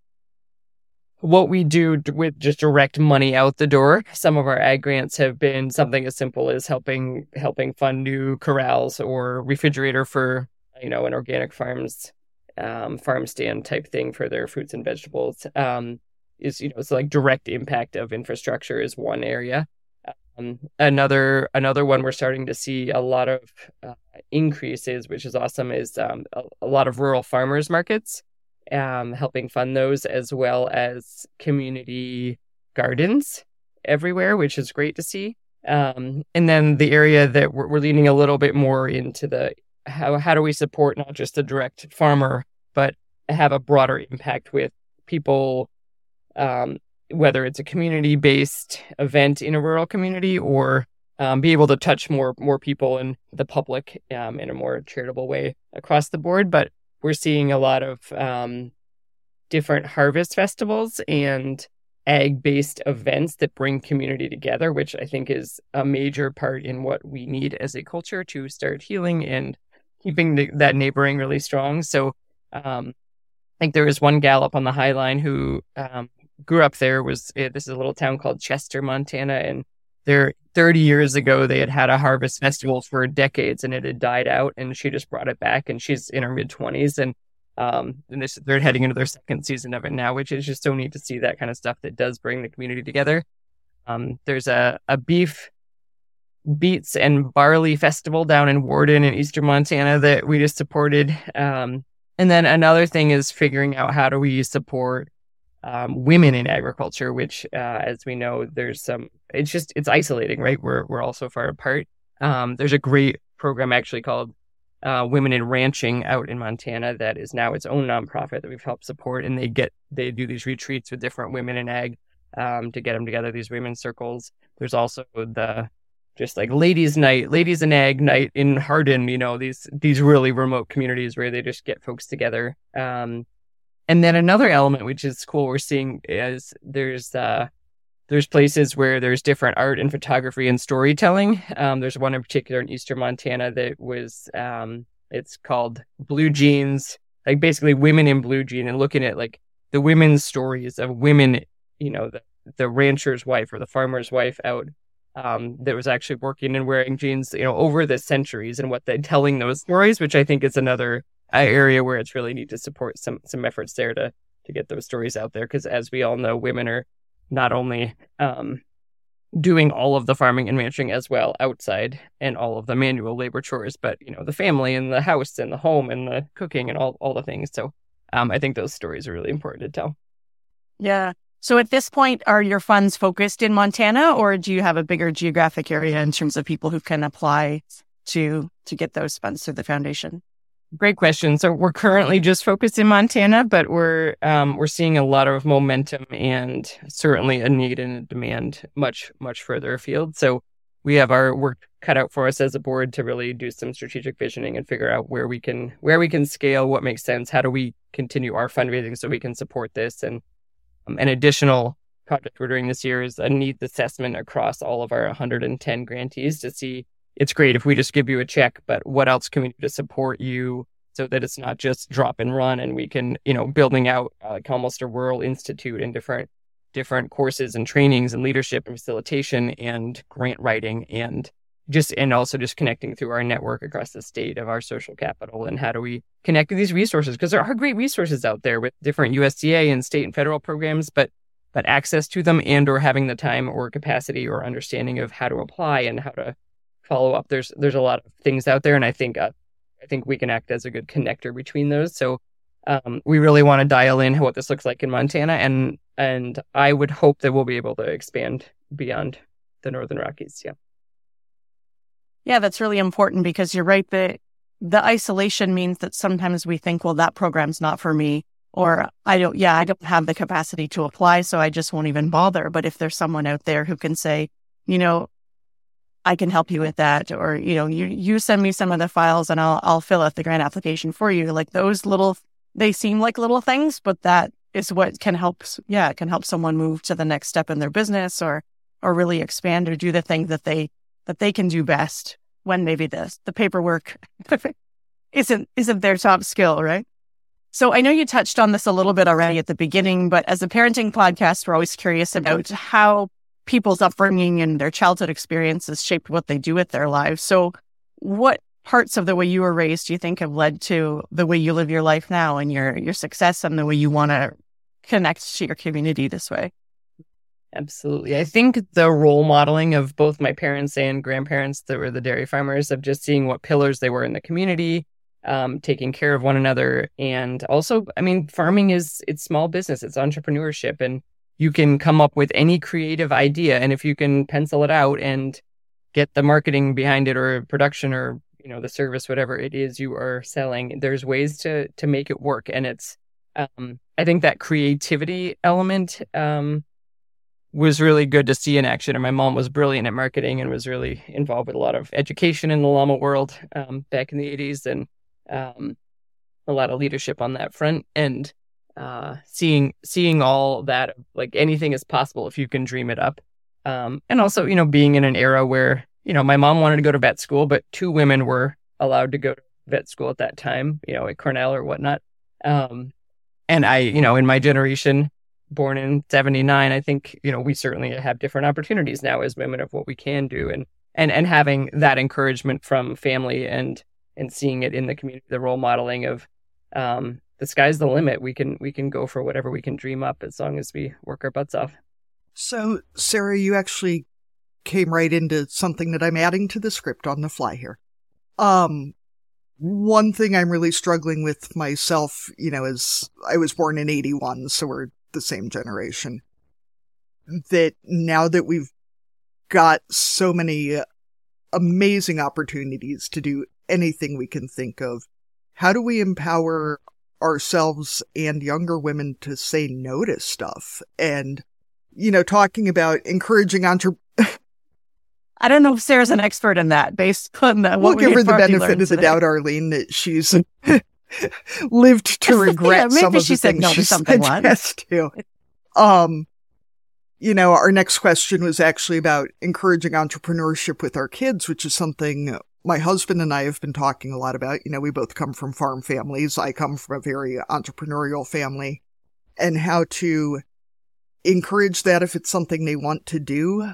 what we do with just direct money out the door. Some of our ag grants have been something as simple as helping, helping fund new corrals or refrigerator for, you know, an organic farms, um, farm stand type thing for their fruits and vegetables. Um, is, you know, it's like direct impact of infrastructure is one area. Um, another another one we're starting to see a lot of uh, increases, which is awesome, is um, a, a, lot of rural farmers markets, um, helping fund those as well as community gardens everywhere, which is great to see. Um, and then the area that we're, we're leaning a little bit more into the how how do we support not just the direct farmer, but have a broader impact with people um, whether it's a community based event in a rural community or um, be able to touch more more people and the public um, in a more charitable way across the board. But we're seeing a lot of um, different harvest festivals and ag based events that bring community together, which I think is a major part in what we need as a culture to start healing and keeping the, that neighboring really strong. So um, I think there was one gal up on the High Line who um, grew up there was eh, this is a little town called Chester, Montana, and there 30 years ago they had had a harvest festival for decades and it had died out, and she just brought it back, and she's in her mid 20s, and um, and this, they're heading into their second season of it now, which is just so neat to see that kind of stuff that does bring the community together. Um, there's a, a beef beets and barley festival down in Worden in eastern Montana that we just supported. Um, and then another thing is figuring out how do we support um, women in agriculture, which, uh, as we know, there's some. It's just it's isolating, right? We're we're all so far apart. Um, there's a great program actually called uh, Women in Ranching out in Montana that is now its own nonprofit that we've helped support, and they get they do these retreats with different women in ag um, to get them together. These women's circles. There's also the just like ladies' night, ladies in ag night in Hardin. You know these these really remote communities where they just get folks together. Um, and then another element which is cool we're seeing is there's uh there's places where there's different art and photography and storytelling. Um, there's one in particular in eastern Montana that was um, it's called Blue Jeans, like basically women in blue jean and looking at like the women's stories of women, you know, the, the rancher's wife or the farmer's wife out um, that was actually working and wearing jeans, you know, over the centuries and what they're telling those stories, which I think is another area where it's really need to support some some efforts there to to get those stories out there. Because as we all know women are not only um, doing all of the farming and ranching as well outside and all of the manual labor chores but you know the family and the house and the home and the cooking and all, all the things. So um, i think those stories are really important to tell. Yeah. So at this point are your funds focused in montana or do you have a bigger geographic area in terms of people who can apply to to get those funds through the foundation Great question. So we're currently just focused in Montana, but we're um, we're seeing a lot of momentum and certainly a need and a demand much much further afield. So we have our work cut out for us as a board to really do some strategic visioning and figure out where we can where we can scale, what makes sense, how do we continue our fundraising so we can support this. And um, an additional project we're doing this year is a needs assessment across all of our 110 grantees to see it's great if we just give you a check, but what else can we do to support you so that it's not just drop and run and we can, you know, building out uh, like almost a rural institute and different different courses and trainings and leadership and facilitation and grant writing and just and also just connecting through our network across the state of our social capital and how do we connect with these resources? Because there are great resources out there with different USDA and state and federal programs but but access to them and or having the time or capacity or understanding of how to apply and how to follow up. There's there's a lot of things out there, and I think uh, I think we can act as a good connector between those. So um, we really want to dial in what this looks like in Montana, and and I would hope that we'll be able to expand beyond the Northern Rockies. Yeah. Yeah, that's really important because you're right. The the isolation means that sometimes we think, well, that program's not for me, or I don't. Yeah, I don't have the capacity to apply, so I just won't even bother. But if there's someone out there who can say, you know, I can help you with that. Or, you know, you, you send me some of the files and I'll, I'll fill out the grant application for you. Like those little, they seem like little things, but that is what can help yeah can help someone move to the next step in their business or or really expand or do the thing that they that they can do best when maybe the the paperwork (laughs) isn't isn't their top skill right so i know you touched on this a little bit already at the beginning but as a parenting podcast we're always curious about how people's upbringing and their childhood experiences shaped what they do with their lives. So what parts of the way you were raised do you think have led to the way you live your life now and your your success and the way you want to connect to your community this way? Absolutely. I think the role modeling of both my parents and grandparents that were the dairy farmers of just seeing what pillars they were in the community um, taking care of one another. And also i mean farming is it's small business it's entrepreneurship. And you can come up with any creative idea and if you can pencil it out and get the marketing behind it or production or you know the service whatever it is you are selling there's ways to to make it work. And it's um i think that creativity element um was really good to see in action. And my mom was brilliant at marketing and was really involved with a lot of education in the llama world um, back in the 80s and um, a lot of leadership on that front. And uh, seeing seeing all that like anything is possible if you can dream it up um, and also you know being in an era where you know, my mom wanted to go to vet school, but two women were allowed to go to vet school at that time, you know, at Cornell or whatnot. Um, and I, you know, in my generation, born in 79, I think, you know, we certainly have different opportunities now as women of what we can do. And, and, and having that encouragement from family and, and seeing it in the community, the role modeling of, um, the sky's the limit. We can, we can go for whatever we can dream up as long as we work our butts off. So, Sarah, you actually came right into something that I'm adding to the script on the fly here. Um, one thing I'm really struggling with myself, you know, is I was born in 81, so we're the same generation. That now that we've got so many amazing opportunities to do anything we can think of, how do we empower ourselves and younger women to say no to stuff? And, you know, talking about encouraging entre- (laughs) I don't know if Sarah's an expert in that based on that. We'll give her the benefit of the doubt, Arlene, that she's (laughs) lived to regret yeah, some of the things no she said yes to. Um, you know, our next question was actually about encouraging entrepreneurship with our kids, which is something my husband and I have been talking a lot about. You know, we both come from farm families. I come from a very entrepreneurial family and how to encourage that if it's something they want to do,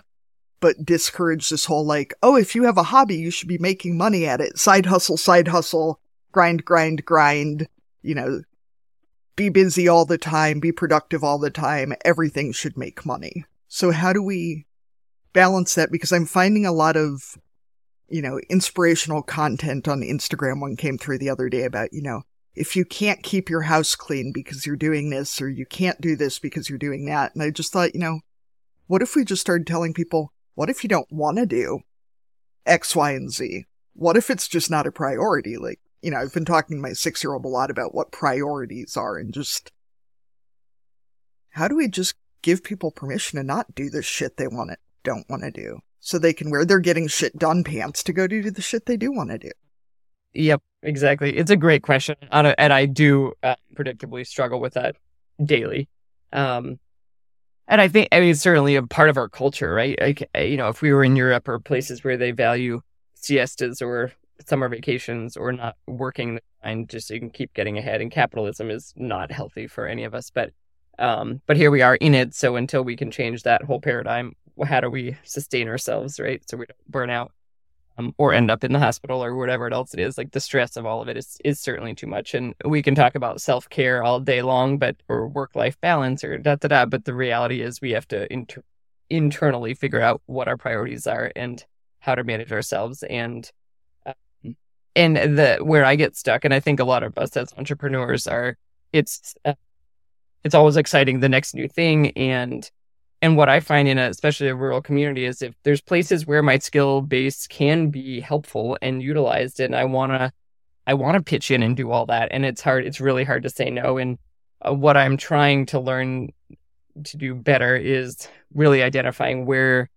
but discourage this whole like, oh, if you have a hobby, you should be making money at it. Side hustle, side hustle, grind, grind, grind, you know, be busy all the time, be productive all the time. Everything should make money. So how do we balance that? Because I'm finding a lot of, you know, inspirational content on Instagram. One came through the other day about, you know, if you can't keep your house clean because you're doing this or you can't do this because you're doing that. And I just thought, you know, what if we just started telling people, what if you don't want to do X, Y, and Z? What if it's just not a priority? Like, you know, I've been talking to my six year old a lot about what priorities are and just how do we just give people permission to not do the shit they want to, don't want to do so they can wear their getting shit done pants to go do the shit they do want to do? Yep, exactly. It's a great question. And I do uh, predictably struggle with that daily. Um, and I think, I mean, it's certainly a part of our culture, right? Like, you know, if we were in Europe or places where they value siestas or summer vacations or not working and just you can keep getting ahead, and capitalism is not healthy for any of us. But, um, but here we are in it. So until we can change that whole paradigm, how do we sustain ourselves, right? So we don't burn out um, or end up in the hospital or whatever else it is. Like the stress of all of it is is certainly too much. And we can talk about self care all day long, but or work life balance or da da da. But the reality is we have to inter- internally figure out what our priorities are and how to manage ourselves. And um, and the where I get stuck, and I think a lot of us as entrepreneurs are, it's uh, it's always exciting the next new thing and and what I find in a, especially a rural community is if there's places where my skill base can be helpful and utilized, and I want to, I want to pitch in and do all that. And it's hard, it's really hard to say no. And uh, what I'm trying to learn to do better is really identifying where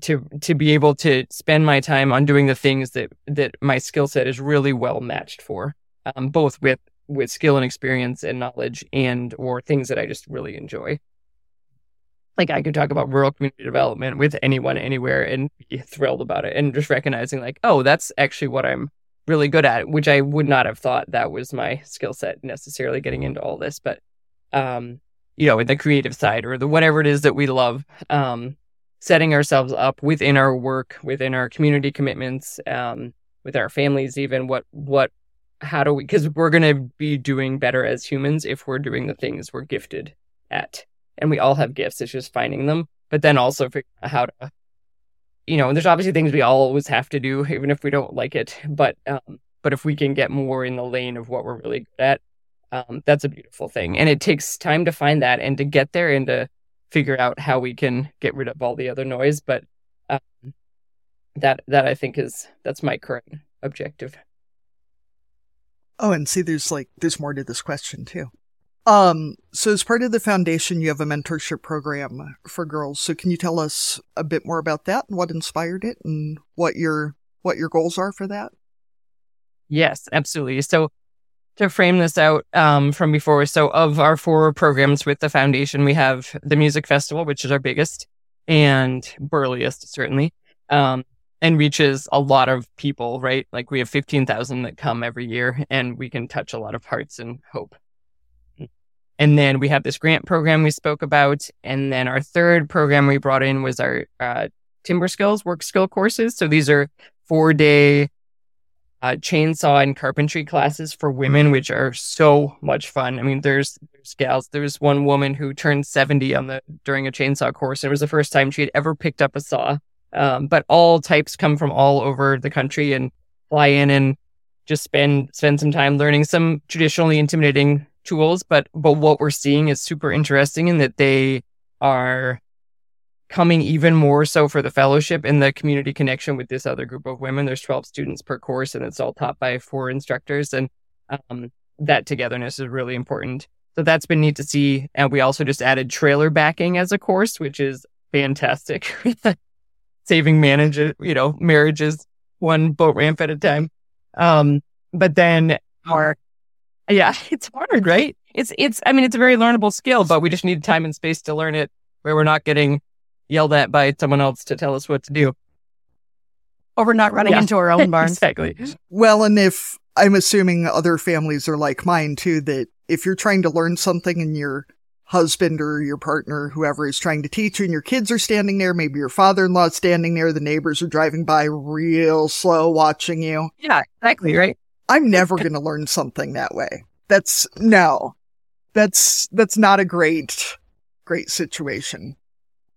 to to be able to spend my time on doing the things that that my skill set is really well matched for um, both with with skill and experience and knowledge and or things that I just really enjoy. Like I could talk about rural community development with anyone anywhere and be thrilled about it and just recognizing like, oh, that's actually what I'm really good at, which I would not have thought that was my skill set necessarily getting into all this. But um, you know, in the creative side or the whatever it is that we love, um, setting ourselves up within our work, within our community commitments, um, with our families, even what what how do we because we're gonna be doing better as humans if we're doing the things we're gifted at. And we all have gifts, it's just finding them. But then also figure out how to you know, and there's obviously things we always have to do, (laughs) even if we don't like it. But um, but if we can get more in the lane of what we're really good at, um, that's a beautiful thing. And it takes time to find that and to get there and to figure out how we can get rid of all the other noise. But um, that that I think is that's my current objective. Oh, and see, there's like there's more to this question too. Um, so as part of the foundation, you have a mentorship program for girls. So can you tell us a bit more about that and what inspired it and what your what your goals are for that? Yes, absolutely. So to frame this out um, from before, so of our four programs with the foundation, we have the music festival, which is our biggest and burliest, certainly, um, and reaches a lot of people. Right, like we have fifteen thousand that come every year, and we can touch a lot of hearts and hope. And then we have this grant program we spoke about. And then our third program we brought in was our uh, timber skills, work skill courses. So these are four day uh, chainsaw and carpentry classes for women, which are so much fun. I mean, there's, there's gals. There's one woman who turned 70 on the during a chainsaw course. And it was the first time she had ever picked up a saw. Um, but all types come from all over the country and fly in and just spend spend some time learning some traditionally intimidating tools, but but what we're seeing is super interesting in that they are coming even more so for the fellowship and the community connection with this other group of women. There's 12 students per course, and it's all taught by four instructors, and um, that togetherness is really important. So that's been neat to see. And we also just added trailer backing as a course, which is fantastic. (laughs) Saving manage, you know, marriages one boat ramp at a time. Um, but then our yeah, (laughs) it's hard, right? It's it's I mean it's a very learnable skill, but we just need time and space to learn it where we're not getting yelled at by someone else to tell us what to do. Or we're not running yeah. into our (laughs) own barns. exactly. Well, and if I'm assuming other families are like mine too, that if you're trying to learn something and your husband or your partner, whoever is trying to teach you, and your kids are standing there, maybe your father in law is standing there, the neighbors are driving by real slow watching you. Yeah, exactly, right? I'm never going to learn something that way. That's no. That's that's not a great great situation.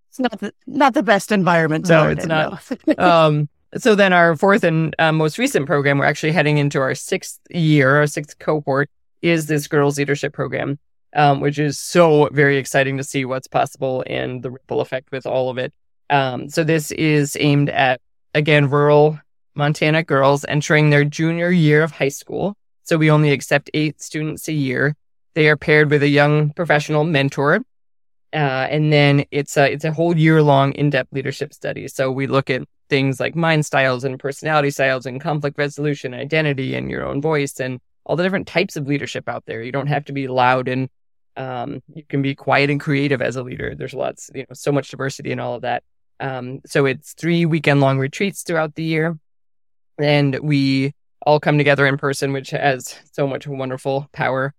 It's not the not the best environment. no, it's not. (laughs) um, so then our fourth and uh, most recent program, we're actually heading into our sixth year, our sixth cohort, is this girls leadership program, um, which is so very exciting to see what's possible and the ripple effect with all of it. Um, so this is aimed at again rural Montana girls entering their junior year of high school. So we only accept eight students a year. They are paired with a young professional mentor. Uh, and then it's a, it's a whole year long in depth leadership study. So we look at things like mind styles and personality styles and conflict resolution, identity and your own voice and all the different types of leadership out there. You don't have to be loud and um, you can be quiet and creative as a leader. There's lots, you know, so much diversity and all of that. Um, so it's three weekend long retreats throughout the year and we all come together in person, which has so much wonderful power.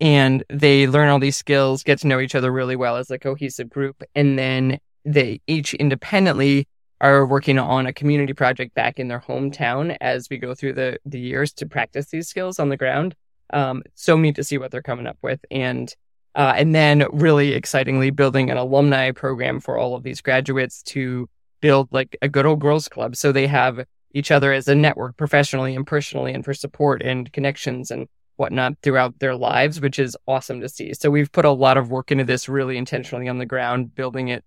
And they learn all these skills, get to know each other really well as a cohesive group. And then they each independently are working on a community project back in their hometown as we go through the, the years to practice these skills on the ground. Um, so neat to see what they're coming up with. And uh, and then really excitingly building an alumni program for all of these graduates to build like a good old girls club. So they have each other as a network professionally and personally and for support and connections and whatnot throughout their lives, which is awesome to see. So we've put a lot of work into this really intentionally on the ground, building it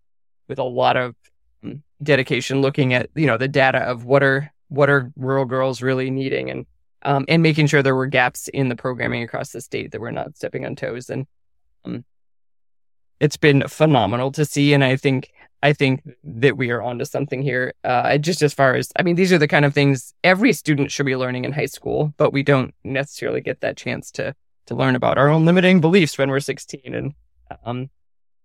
with a lot of um, dedication, looking at, you know, the data of what are what are rural girls really needing and um, and making sure there were gaps in the programming across the state that we're not stepping on toes. And um, it's been phenomenal to see. And I think I think that we are onto something here. Uh, just as far as, I mean, these are the kind of things every student should be learning in high school, but we don't necessarily get that chance to to learn about our own limiting beliefs when we're 16 and um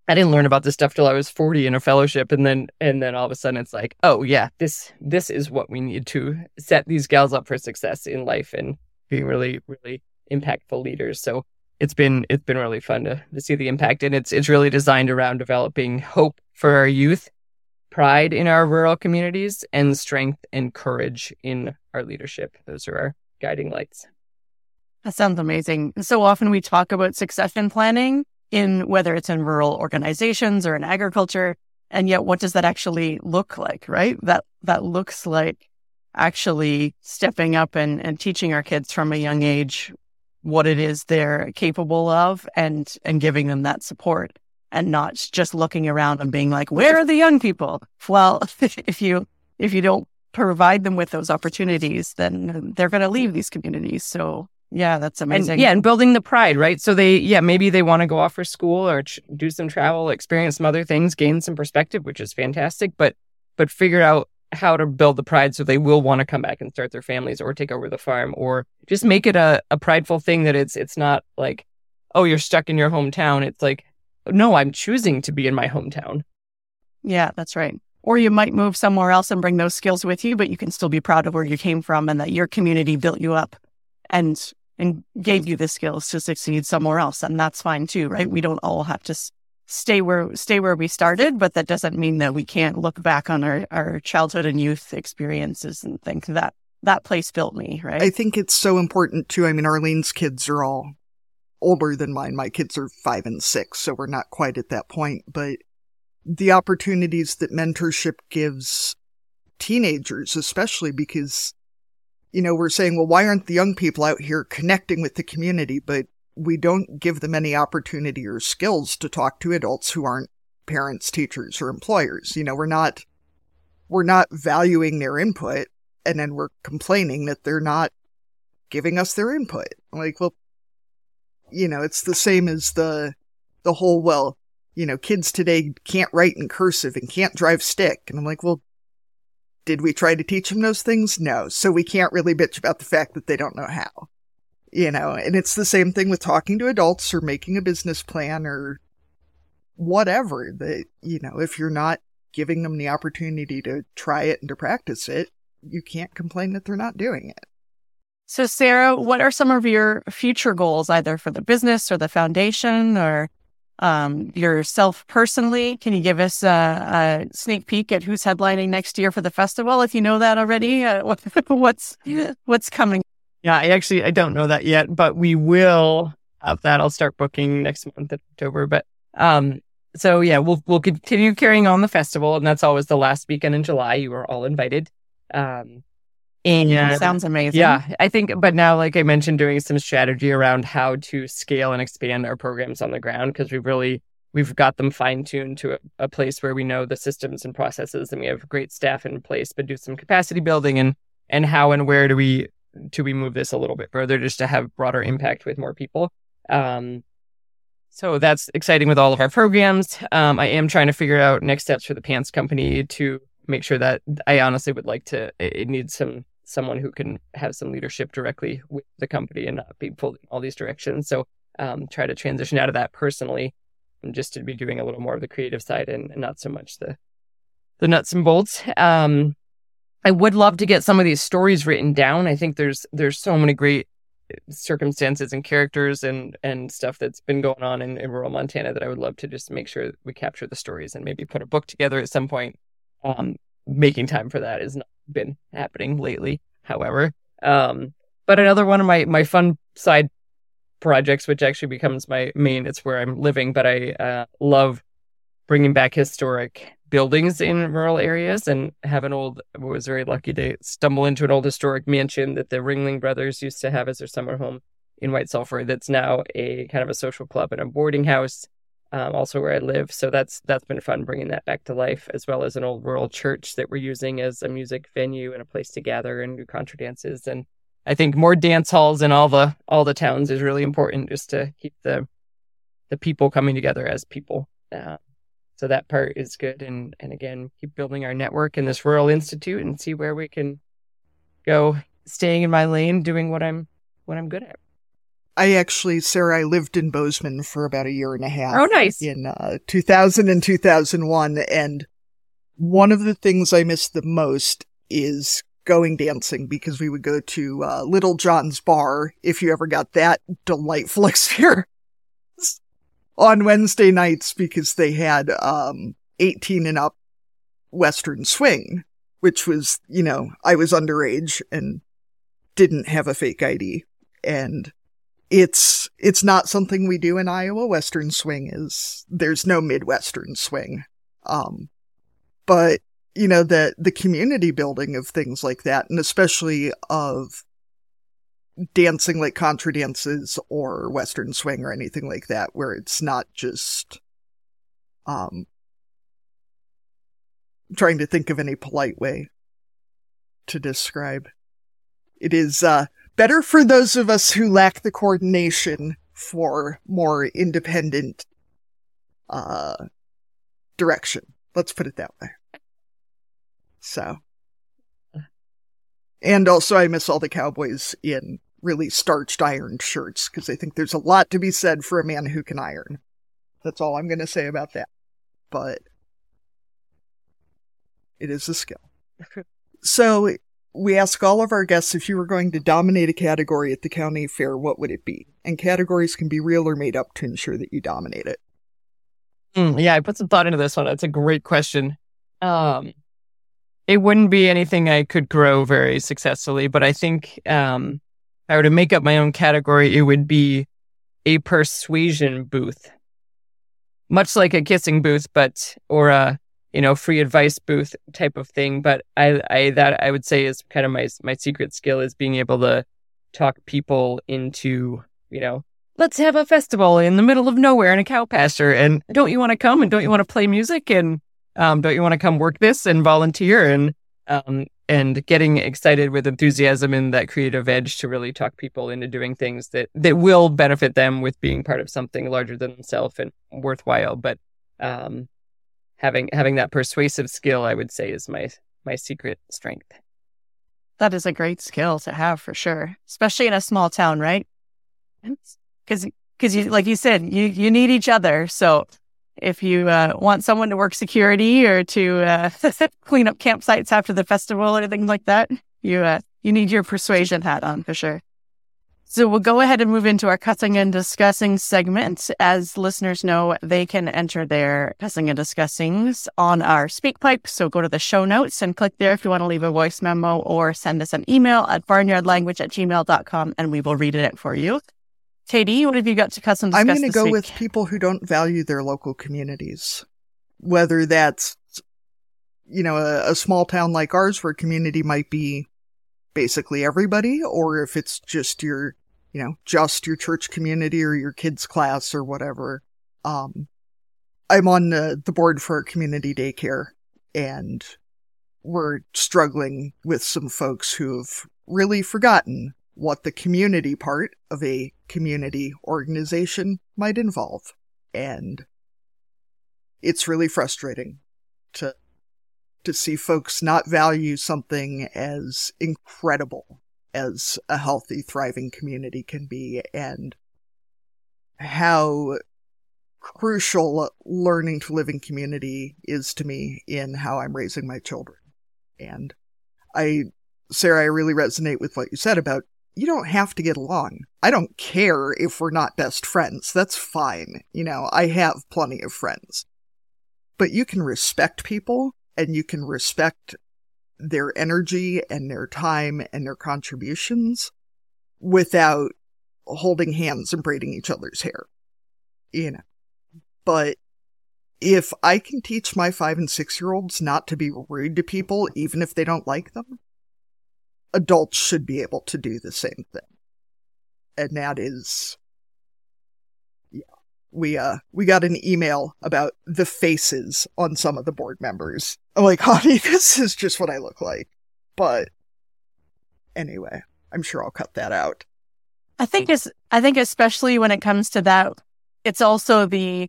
I didn't learn about this stuff till I was 40 in a fellowship and then and then all of a sudden it's like, oh yeah, this this is what we need to set these gals up for success in life and be really really impactful leaders. So it's been it's been really fun to, to see the impact and it's it's really designed around developing hope for our youth, pride in our rural communities and strength and courage in our leadership. Those are our guiding lights. That sounds amazing. So often we talk about succession planning in whether it's in rural organizations or in agriculture. And yet what does that actually look like, right? That that looks like actually stepping up and, and teaching our kids from a young age what it is they're capable of and and giving them that support and not just looking around and being like, where are the young people? Well, (laughs) if you if you don't provide them with those opportunities, then they're going to leave these communities. So yeah, that's amazing. And, yeah, and building the pride, right? So they, yeah, maybe they want to go off for school or ch- do some travel, experience some other things, gain some perspective, which is fantastic. But but figure out how to build the pride so they will want to come back and start their families or take over the farm or just make it a, a prideful thing that it's it's not like, oh, you're stuck in your hometown. It's like, no, I'm choosing to be in my hometown. Yeah, that's right. Or you might move somewhere else and bring those skills with you, but you can still be proud of where you came from and that your community built you up and and gave you the skills to succeed somewhere else and that's fine too right we don't all have to stay where stay where we started but that doesn't mean that we can't look back on our, our childhood and youth experiences and think that that place built me right? I think it's so important too. I mean arlene's kids are all older than mine. My kids are five and six so we're not quite at that point but the opportunities that mentorship gives teenagers especially because you know, we're saying, well, why aren't the young people out here connecting with the community? But we don't give them any opportunity or skills to talk to adults who aren't parents, teachers, or employers. You know, we're not, we're not valuing their input and then we're complaining that they're not giving us their input. Like, well, you know, it's the same as the, the whole, well, you know, kids today can't write in cursive and can't drive stick. And I'm like, well, did we try to teach them those things? No. So we can't really bitch about the fact that they don't know how. You know, and it's the same thing with talking to adults or making a business plan or whatever that, you know, if you're not giving them the opportunity to try it and to practice it, you can't complain that they're not doing it. So, Sarah, what are some of your future goals, either for the business or the foundation or um, yourself personally. Can you give us a, a, sneak peek at who's headlining next year for the festival? If you know that already, uh, what, (laughs) what's what's coming? Yeah, I actually I don't know that yet, but we will have that. I'll start booking next month in October. But um, so yeah, we'll we'll continue carrying on the festival, and that's always the last weekend in July. You are all invited. Um, and sounds amazing. Yeah, I think, but now, like I mentioned, doing some strategy around how to scale and expand our programs on the ground because we really we've got them fine tuned to a, a, place where we know the systems and processes and we have great staff in place. But do some capacity building and and how and where do we do we move this a little bit further just to have broader impact with more people. Um, so that's exciting with all of our programs. Um, I am trying to figure out next steps for the pants company to make sure that I honestly would like to. It needs some someone who can have some leadership directly with the company and not be pulled in all these directions. So um, try to transition out of that personally, and just to be doing a little more of the creative side and, and not so much the the nuts and bolts. Um, I would love to get some of these stories written down. I think there's there's so many great circumstances and characters and and stuff that's been going on in, in rural Montana that I would love to just make sure we capture the stories and maybe put a book together at some point. Um, making time for that has not been happening lately, however. Um, but another one of my, my fun side projects, which actually becomes my main, it's where I'm living, but I uh, love bringing back historic buildings in rural areas and have an old, was very lucky to stumble into an old historic mansion that the Ringling brothers used to have as their summer home in White Sulphur that's now a kind of a social club and a boarding house um, also where I live. So that's that's been fun bringing that back to life, as well as an old rural church that we're using as a music venue and a place to gather and do contra dances. And I think more dance halls in all the all the towns is really important, just to keep the the people coming together as people. Uh, so that part is good, and and again, keep building our network in this rural institute and see where we can go, staying in my lane, doing what I'm what I'm good at. I actually, Sarah, I lived in Bozeman for about a year and a half. Oh, nice. In uh, 2000 and 2001. And one of the things I miss the most is going dancing because we would go to uh, Little John's Bar if you ever got that delightful (laughs) experience on Wednesday nights because they had um, 18 and up Western swing, which was, you know, I was underage and didn't have a fake ID. And it's it's not something we do in Iowa. Western swing is there's no Midwestern swing. Um but you know the the community building of things like that and especially of dancing like contra dances or western swing or anything like that where it's not just um trying to think of any polite way to describe. It is uh better for those of us who lack the coordination for more independent uh direction. Let's put it that way. So. And also i miss all the cowboys in really starched ironed shirts because I think there's a lot to be said for a man who can iron. That's all I'm going to say about that. But it is a skill. (laughs) so we ask all of our guests if you were going to dominate a category at the county fair, what would it be? And categories can be real or made up to ensure that you dominate it. Mm, yeah, I put some thought into this one. That's a great question. Um, it wouldn't be anything I could grow very successfully, but I think um, I were to make up my own category, it would be a persuasion booth, much like a kissing booth, but or a you know free advice booth type of thing. But I, I that I would say is kind of my my secret skill is being able to talk people into you know let's have a festival in the middle of nowhere in a cow pasture, and don't you want to come and don't you want to play music and um, don't you want to come work this and volunteer and um, and getting excited with enthusiasm and that creative edge to really talk people into doing things that that will benefit them with being part of something larger than themselves and worthwhile. But um, having having that persuasive skill, I would say, is my my secret strength. That is a great skill to have for sure, especially in a small town, right? Because because you like you said, you you need each other. So if you uh, want someone to work security or to uh, (laughs) clean up campsites after the festival or things like that, you uh, you need your persuasion hat on for sure. So we'll go ahead and move into our cussing and discussing segment. As listeners know, they can enter their cussing and discussings on our SpeakPipe. So go to the show notes and click there if you want to leave a voice memo or send us an email at barnyardlanguage at gmail.com and we will read it for you. Katie, what have you got to cuss and I'm going to go week? with people who don't value their local communities, whether that's you know a, a small town like ours where community might be basically everybody, or if it's just your you know just your church community or your kids class or whatever. Um, I'm on the, the board for a community daycare, and we're struggling with some folks who've really forgotten what the community part of a community organization might involve. And it's really frustrating to to see folks not value something as incredible as a healthy, thriving community can be and how crucial learning to live in community is to me in how I'm raising my children. And I, Sarah, I really resonate with what you said about you don't have to get along. I don't care if we're not best friends. That's fine. You know, I have plenty of friends. But you can respect people and you can respect their energy and their time and their contributions without holding hands and braiding each other's hair. You know, but if I can teach my five and six year olds not to be rude to people, even if they don't like them, adults should be able to do the same thing. And that is yeah. We uh we got an email about the faces on some of the board members. I'm like, (laughs) honey, this is just what I look like. But anyway, I'm sure I'll cut that out. I think it's I think especially when it comes to that, it's also the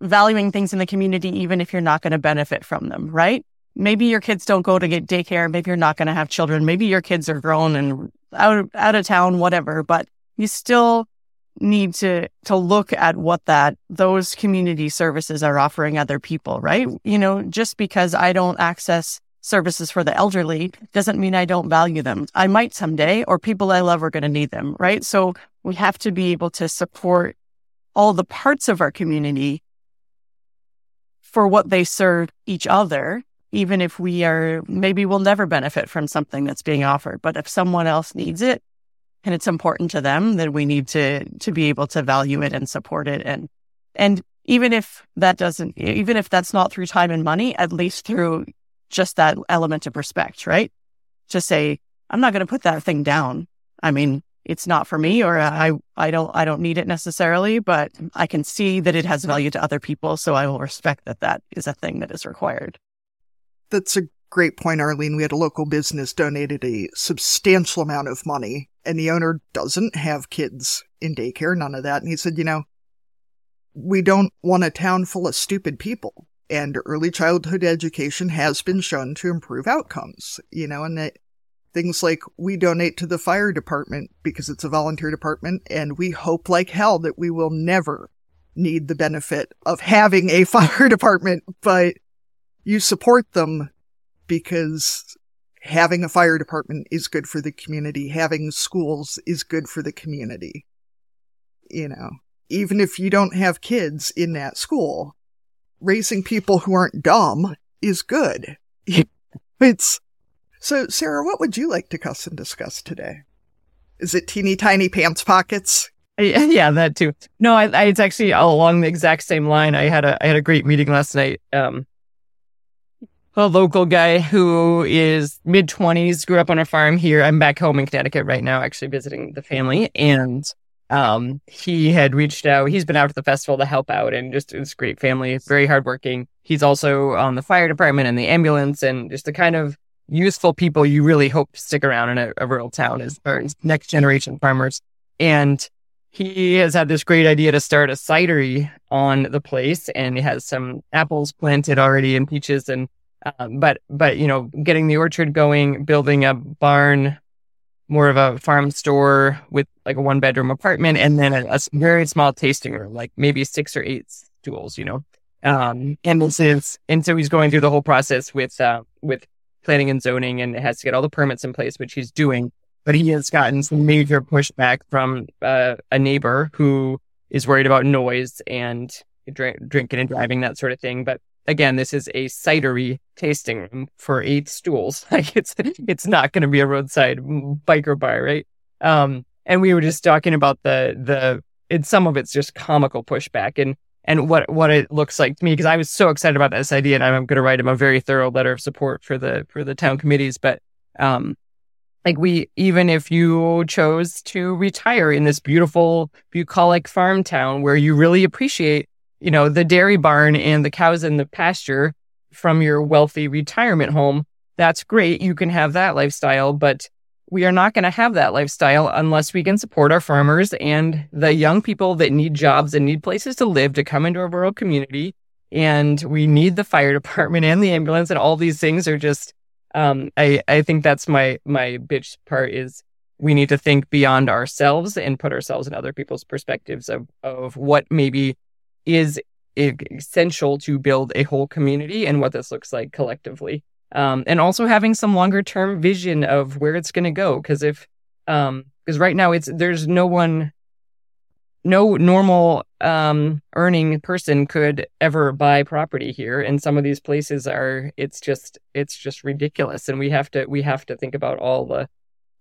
valuing things in the community even if you're not going to benefit from them, right? Maybe your kids don't go to get daycare. Maybe you're not going to have children. Maybe your kids are grown and out, out of town, whatever, but you still need to to look at what that those community services are offering other people, right? You know, just because I don't access services for the elderly doesn't mean I don't value them. I might someday, or people I love are going to need them, right? So we have to be able to support all the parts of our community for what they serve each other, even if we are maybe we'll never benefit from something that's being offered. But if someone else needs it and it's important to them, then we need to to be able to value it and support it. And and even if that doesn't even if that's not through time and money, at least through just that element of respect, right? To say, I'm not going to put that thing down. I mean, it's not for me or I, I don't, I don't need it necessarily, but I can see that it has value to other people. So I will respect that that is a thing that is required. That's a great point, Arlene. We had a local business donated a substantial amount of money and the owner doesn't have kids in daycare, none of that. And he said, you know, we don't want a town full of stupid people and early childhood education has been shown to improve outcomes, you know, and that things like we donate to the fire department because it's a volunteer department and we hope like hell that we will never need the benefit of having a (laughs) fire department, but you support them because having a fire department is good for the community. Having schools is good for the community. You know, even if you don't have kids in that school, raising people who aren't dumb is good. (laughs) it's so, Sarah, what would you like to cuss and discuss today? Is it teeny tiny pants pockets? (laughs) Yeah, that too. No, I, I, it's actually along the exact same line. I had a I had a great meeting last night. Um, a local guy who is mid twenties, grew up on a farm here. I'm back home in Connecticut right now, actually visiting the family, and um, he had reached out. He's been out to the festival to help out, and just it's great family, very hardworking. He's also on the fire department and the ambulance, and just the kind of useful people you really hope stick around in a, a rural town as our next generation farmers. And he has had this great idea to start a cidery on the place, and he has some apples planted already and peaches, and um, but but you know, getting the orchard going, building a barn more of a farm store with like a one bedroom apartment and then a, a, very small tasting room, like maybe six or eight stools, you know. Um, and is, and so he's going through the whole process with, uh, with planning and zoning and has to get all the permits in place, which he's doing. But he has gotten some major pushback from uh, a neighbor who is worried about noise and drink, drinking and driving, that sort of thing. But again, this is a cidery tasting room for eight stools. (laughs) Like it's it's not going to be a roadside biker bar, right? Um, and we were just talking about the the and some of it's just comical pushback and and what what it looks like to me because I was so excited about this idea and I'm going to write him a very thorough letter of support for the for the town committees. But um, like we even if you chose to retire in this beautiful bucolic farm town where you really appreciate you know, the dairy barn and the cows in the pasture from your wealthy retirement home, that's great. You can have that lifestyle, but we are not going to have that lifestyle unless we can support our farmers and the young people that need jobs and need places to live to come into our rural community. And we need the fire (laughs) department and the ambulance and all these things are just, um, I, I think that's my, my bitch part is we need to think beyond ourselves and put ourselves in other people's perspectives of, of what maybe is essential to build a whole community and what this looks like collectively. Um, and also having some longer term vision of where it's going to go. Because if, because um, right now it's there's no one, no normal um, earning person could ever buy property here, and some of these places are. It's just it's just ridiculous, and we have to we have to think about all the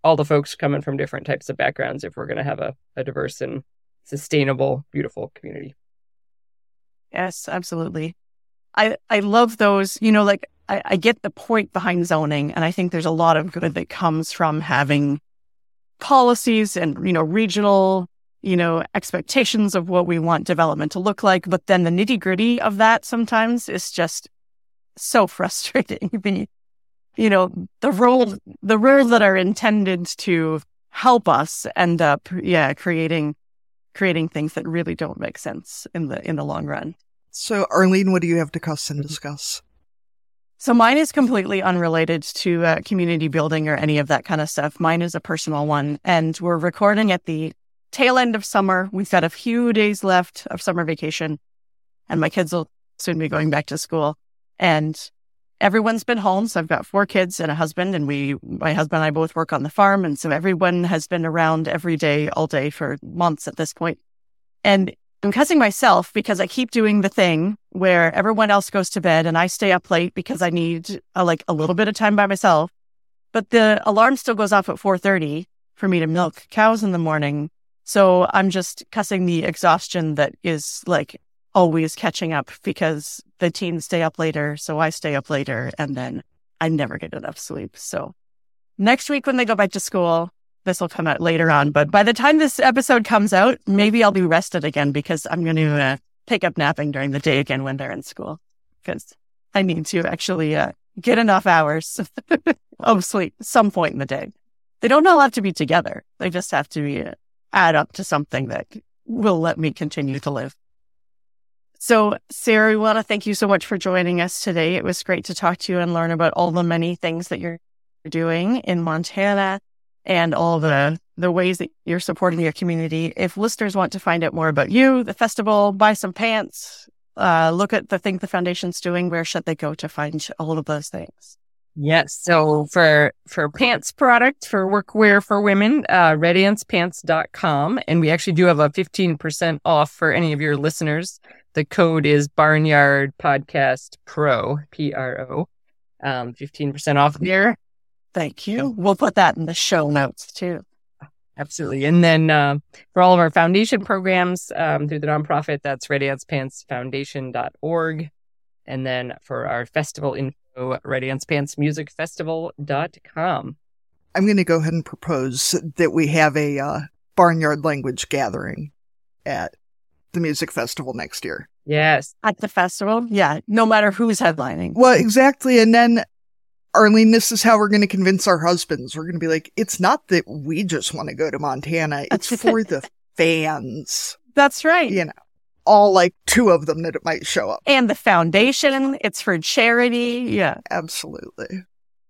all the folks coming from different types of backgrounds if we're going to have a, a diverse and sustainable, beautiful community. Yes, absolutely. I, I love those, you know, like I, I get the point behind zoning. And I think there's a lot of good that comes from having policies and, you know, regional, you know, expectations of what we want development to look like. But then the nitty gritty of that sometimes is just so (laughs) frustrating. you know, the rules, the rules that are intended to help us end up, yeah, creating creating things that really don't make sense in the in the long run. So, Arlene, what do you have to cuss and discuss? So mine is completely unrelated to uh, community building or any of that kind of stuff. Mine is a personal one, and we're recording at the tail end of summer. We've got a few days left of summer vacation, and my kids will soon be going back to school. And everyone's been home. So I've got four kids and a husband, and we, my husband and I both work on the farm. And so everyone has been around every day, all day for months at this point. And I'm cussing myself because I keep doing the thing where everyone else goes to bed and I stay up late because I need a, like a little bit of time by myself. But the alarm still goes off at 4:30 for me to milk cows in the morning. So I'm just cussing the exhaustion that is like always catching up because the teens stay up later, so I stay up later and then I never get enough sleep. So next week when they go back to school, this will come out later on. But by the time this episode comes out, maybe I'll be rested again because I'm going to uh, pick up napping during the day again when they're in school because I need to actually uh, get enough hours (laughs) of sleep some point in the day. They don't all have to be together. They just have to be, uh, add up to something that will let me continue to live. So, Sarah, we want to thank you so much for joining us today. It was great to talk to you and learn about all the many things that you're doing in Montana and all the the ways that you're supporting your community. If listeners want to find out more about you, the festival, buy some pants, uh, look at the thing the foundation's doing, where should they go to find all of those things? Yes. So for for pants product for workwear for women, uh, redantspants.com. And we actually do have a 15% off for any of your listeners. The code is Barnyard Podcast Pro, P R O. Um, 15% off there. Thank you. We'll put that in the show notes too. Absolutely. And then uh, for all of our foundation programs um, through the nonprofit, that's redantspantsfoundation.org. And then for our festival info, redantspantsmusicfestival.com. I'm going to go ahead and propose that we have a uh, barnyard language gathering at the music festival next year. Yes. At the festival? Yeah. No matter who's headlining. Well, exactly. And then Arlene, this is how we're going to convince our husbands. We're going to be like, it's not that we just want to go to Montana. It's (laughs) for the fans. That's right. You know, all like two of them that it might show up. And the foundation, it's for charity. Yeah. Absolutely.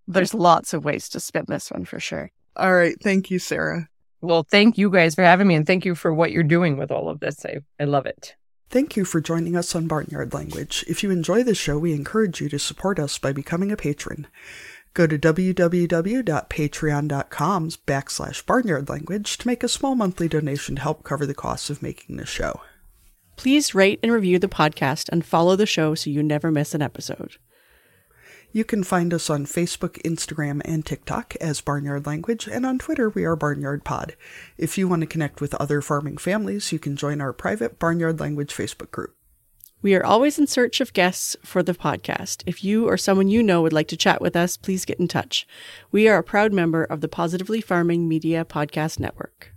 There's lots of ways to spin this one for sure. All right. Thank you, Sarah. Well, thank you guys for having me and thank you for what you're doing with all of this. I, I love it. Thank you for joining us on Barnyard Language. If you enjoy the show, we encourage you to support us by becoming a patron. Go to www.patreon.com backslash barnyard language to make a small monthly donation to help cover the costs of making the show. Please rate and review the podcast and follow the show so you never miss an episode. You can find us on Facebook, Instagram, and TikTok as Barnyard Language, and on Twitter we are Barnyard Pod. If you want to connect with other farming families, you can join our private Barnyard Language Facebook group. We are always in search of guests for the podcast. If you or someone you know would like to chat with us, please get in touch. We are a proud member of the Positively Farming Media Podcast Network.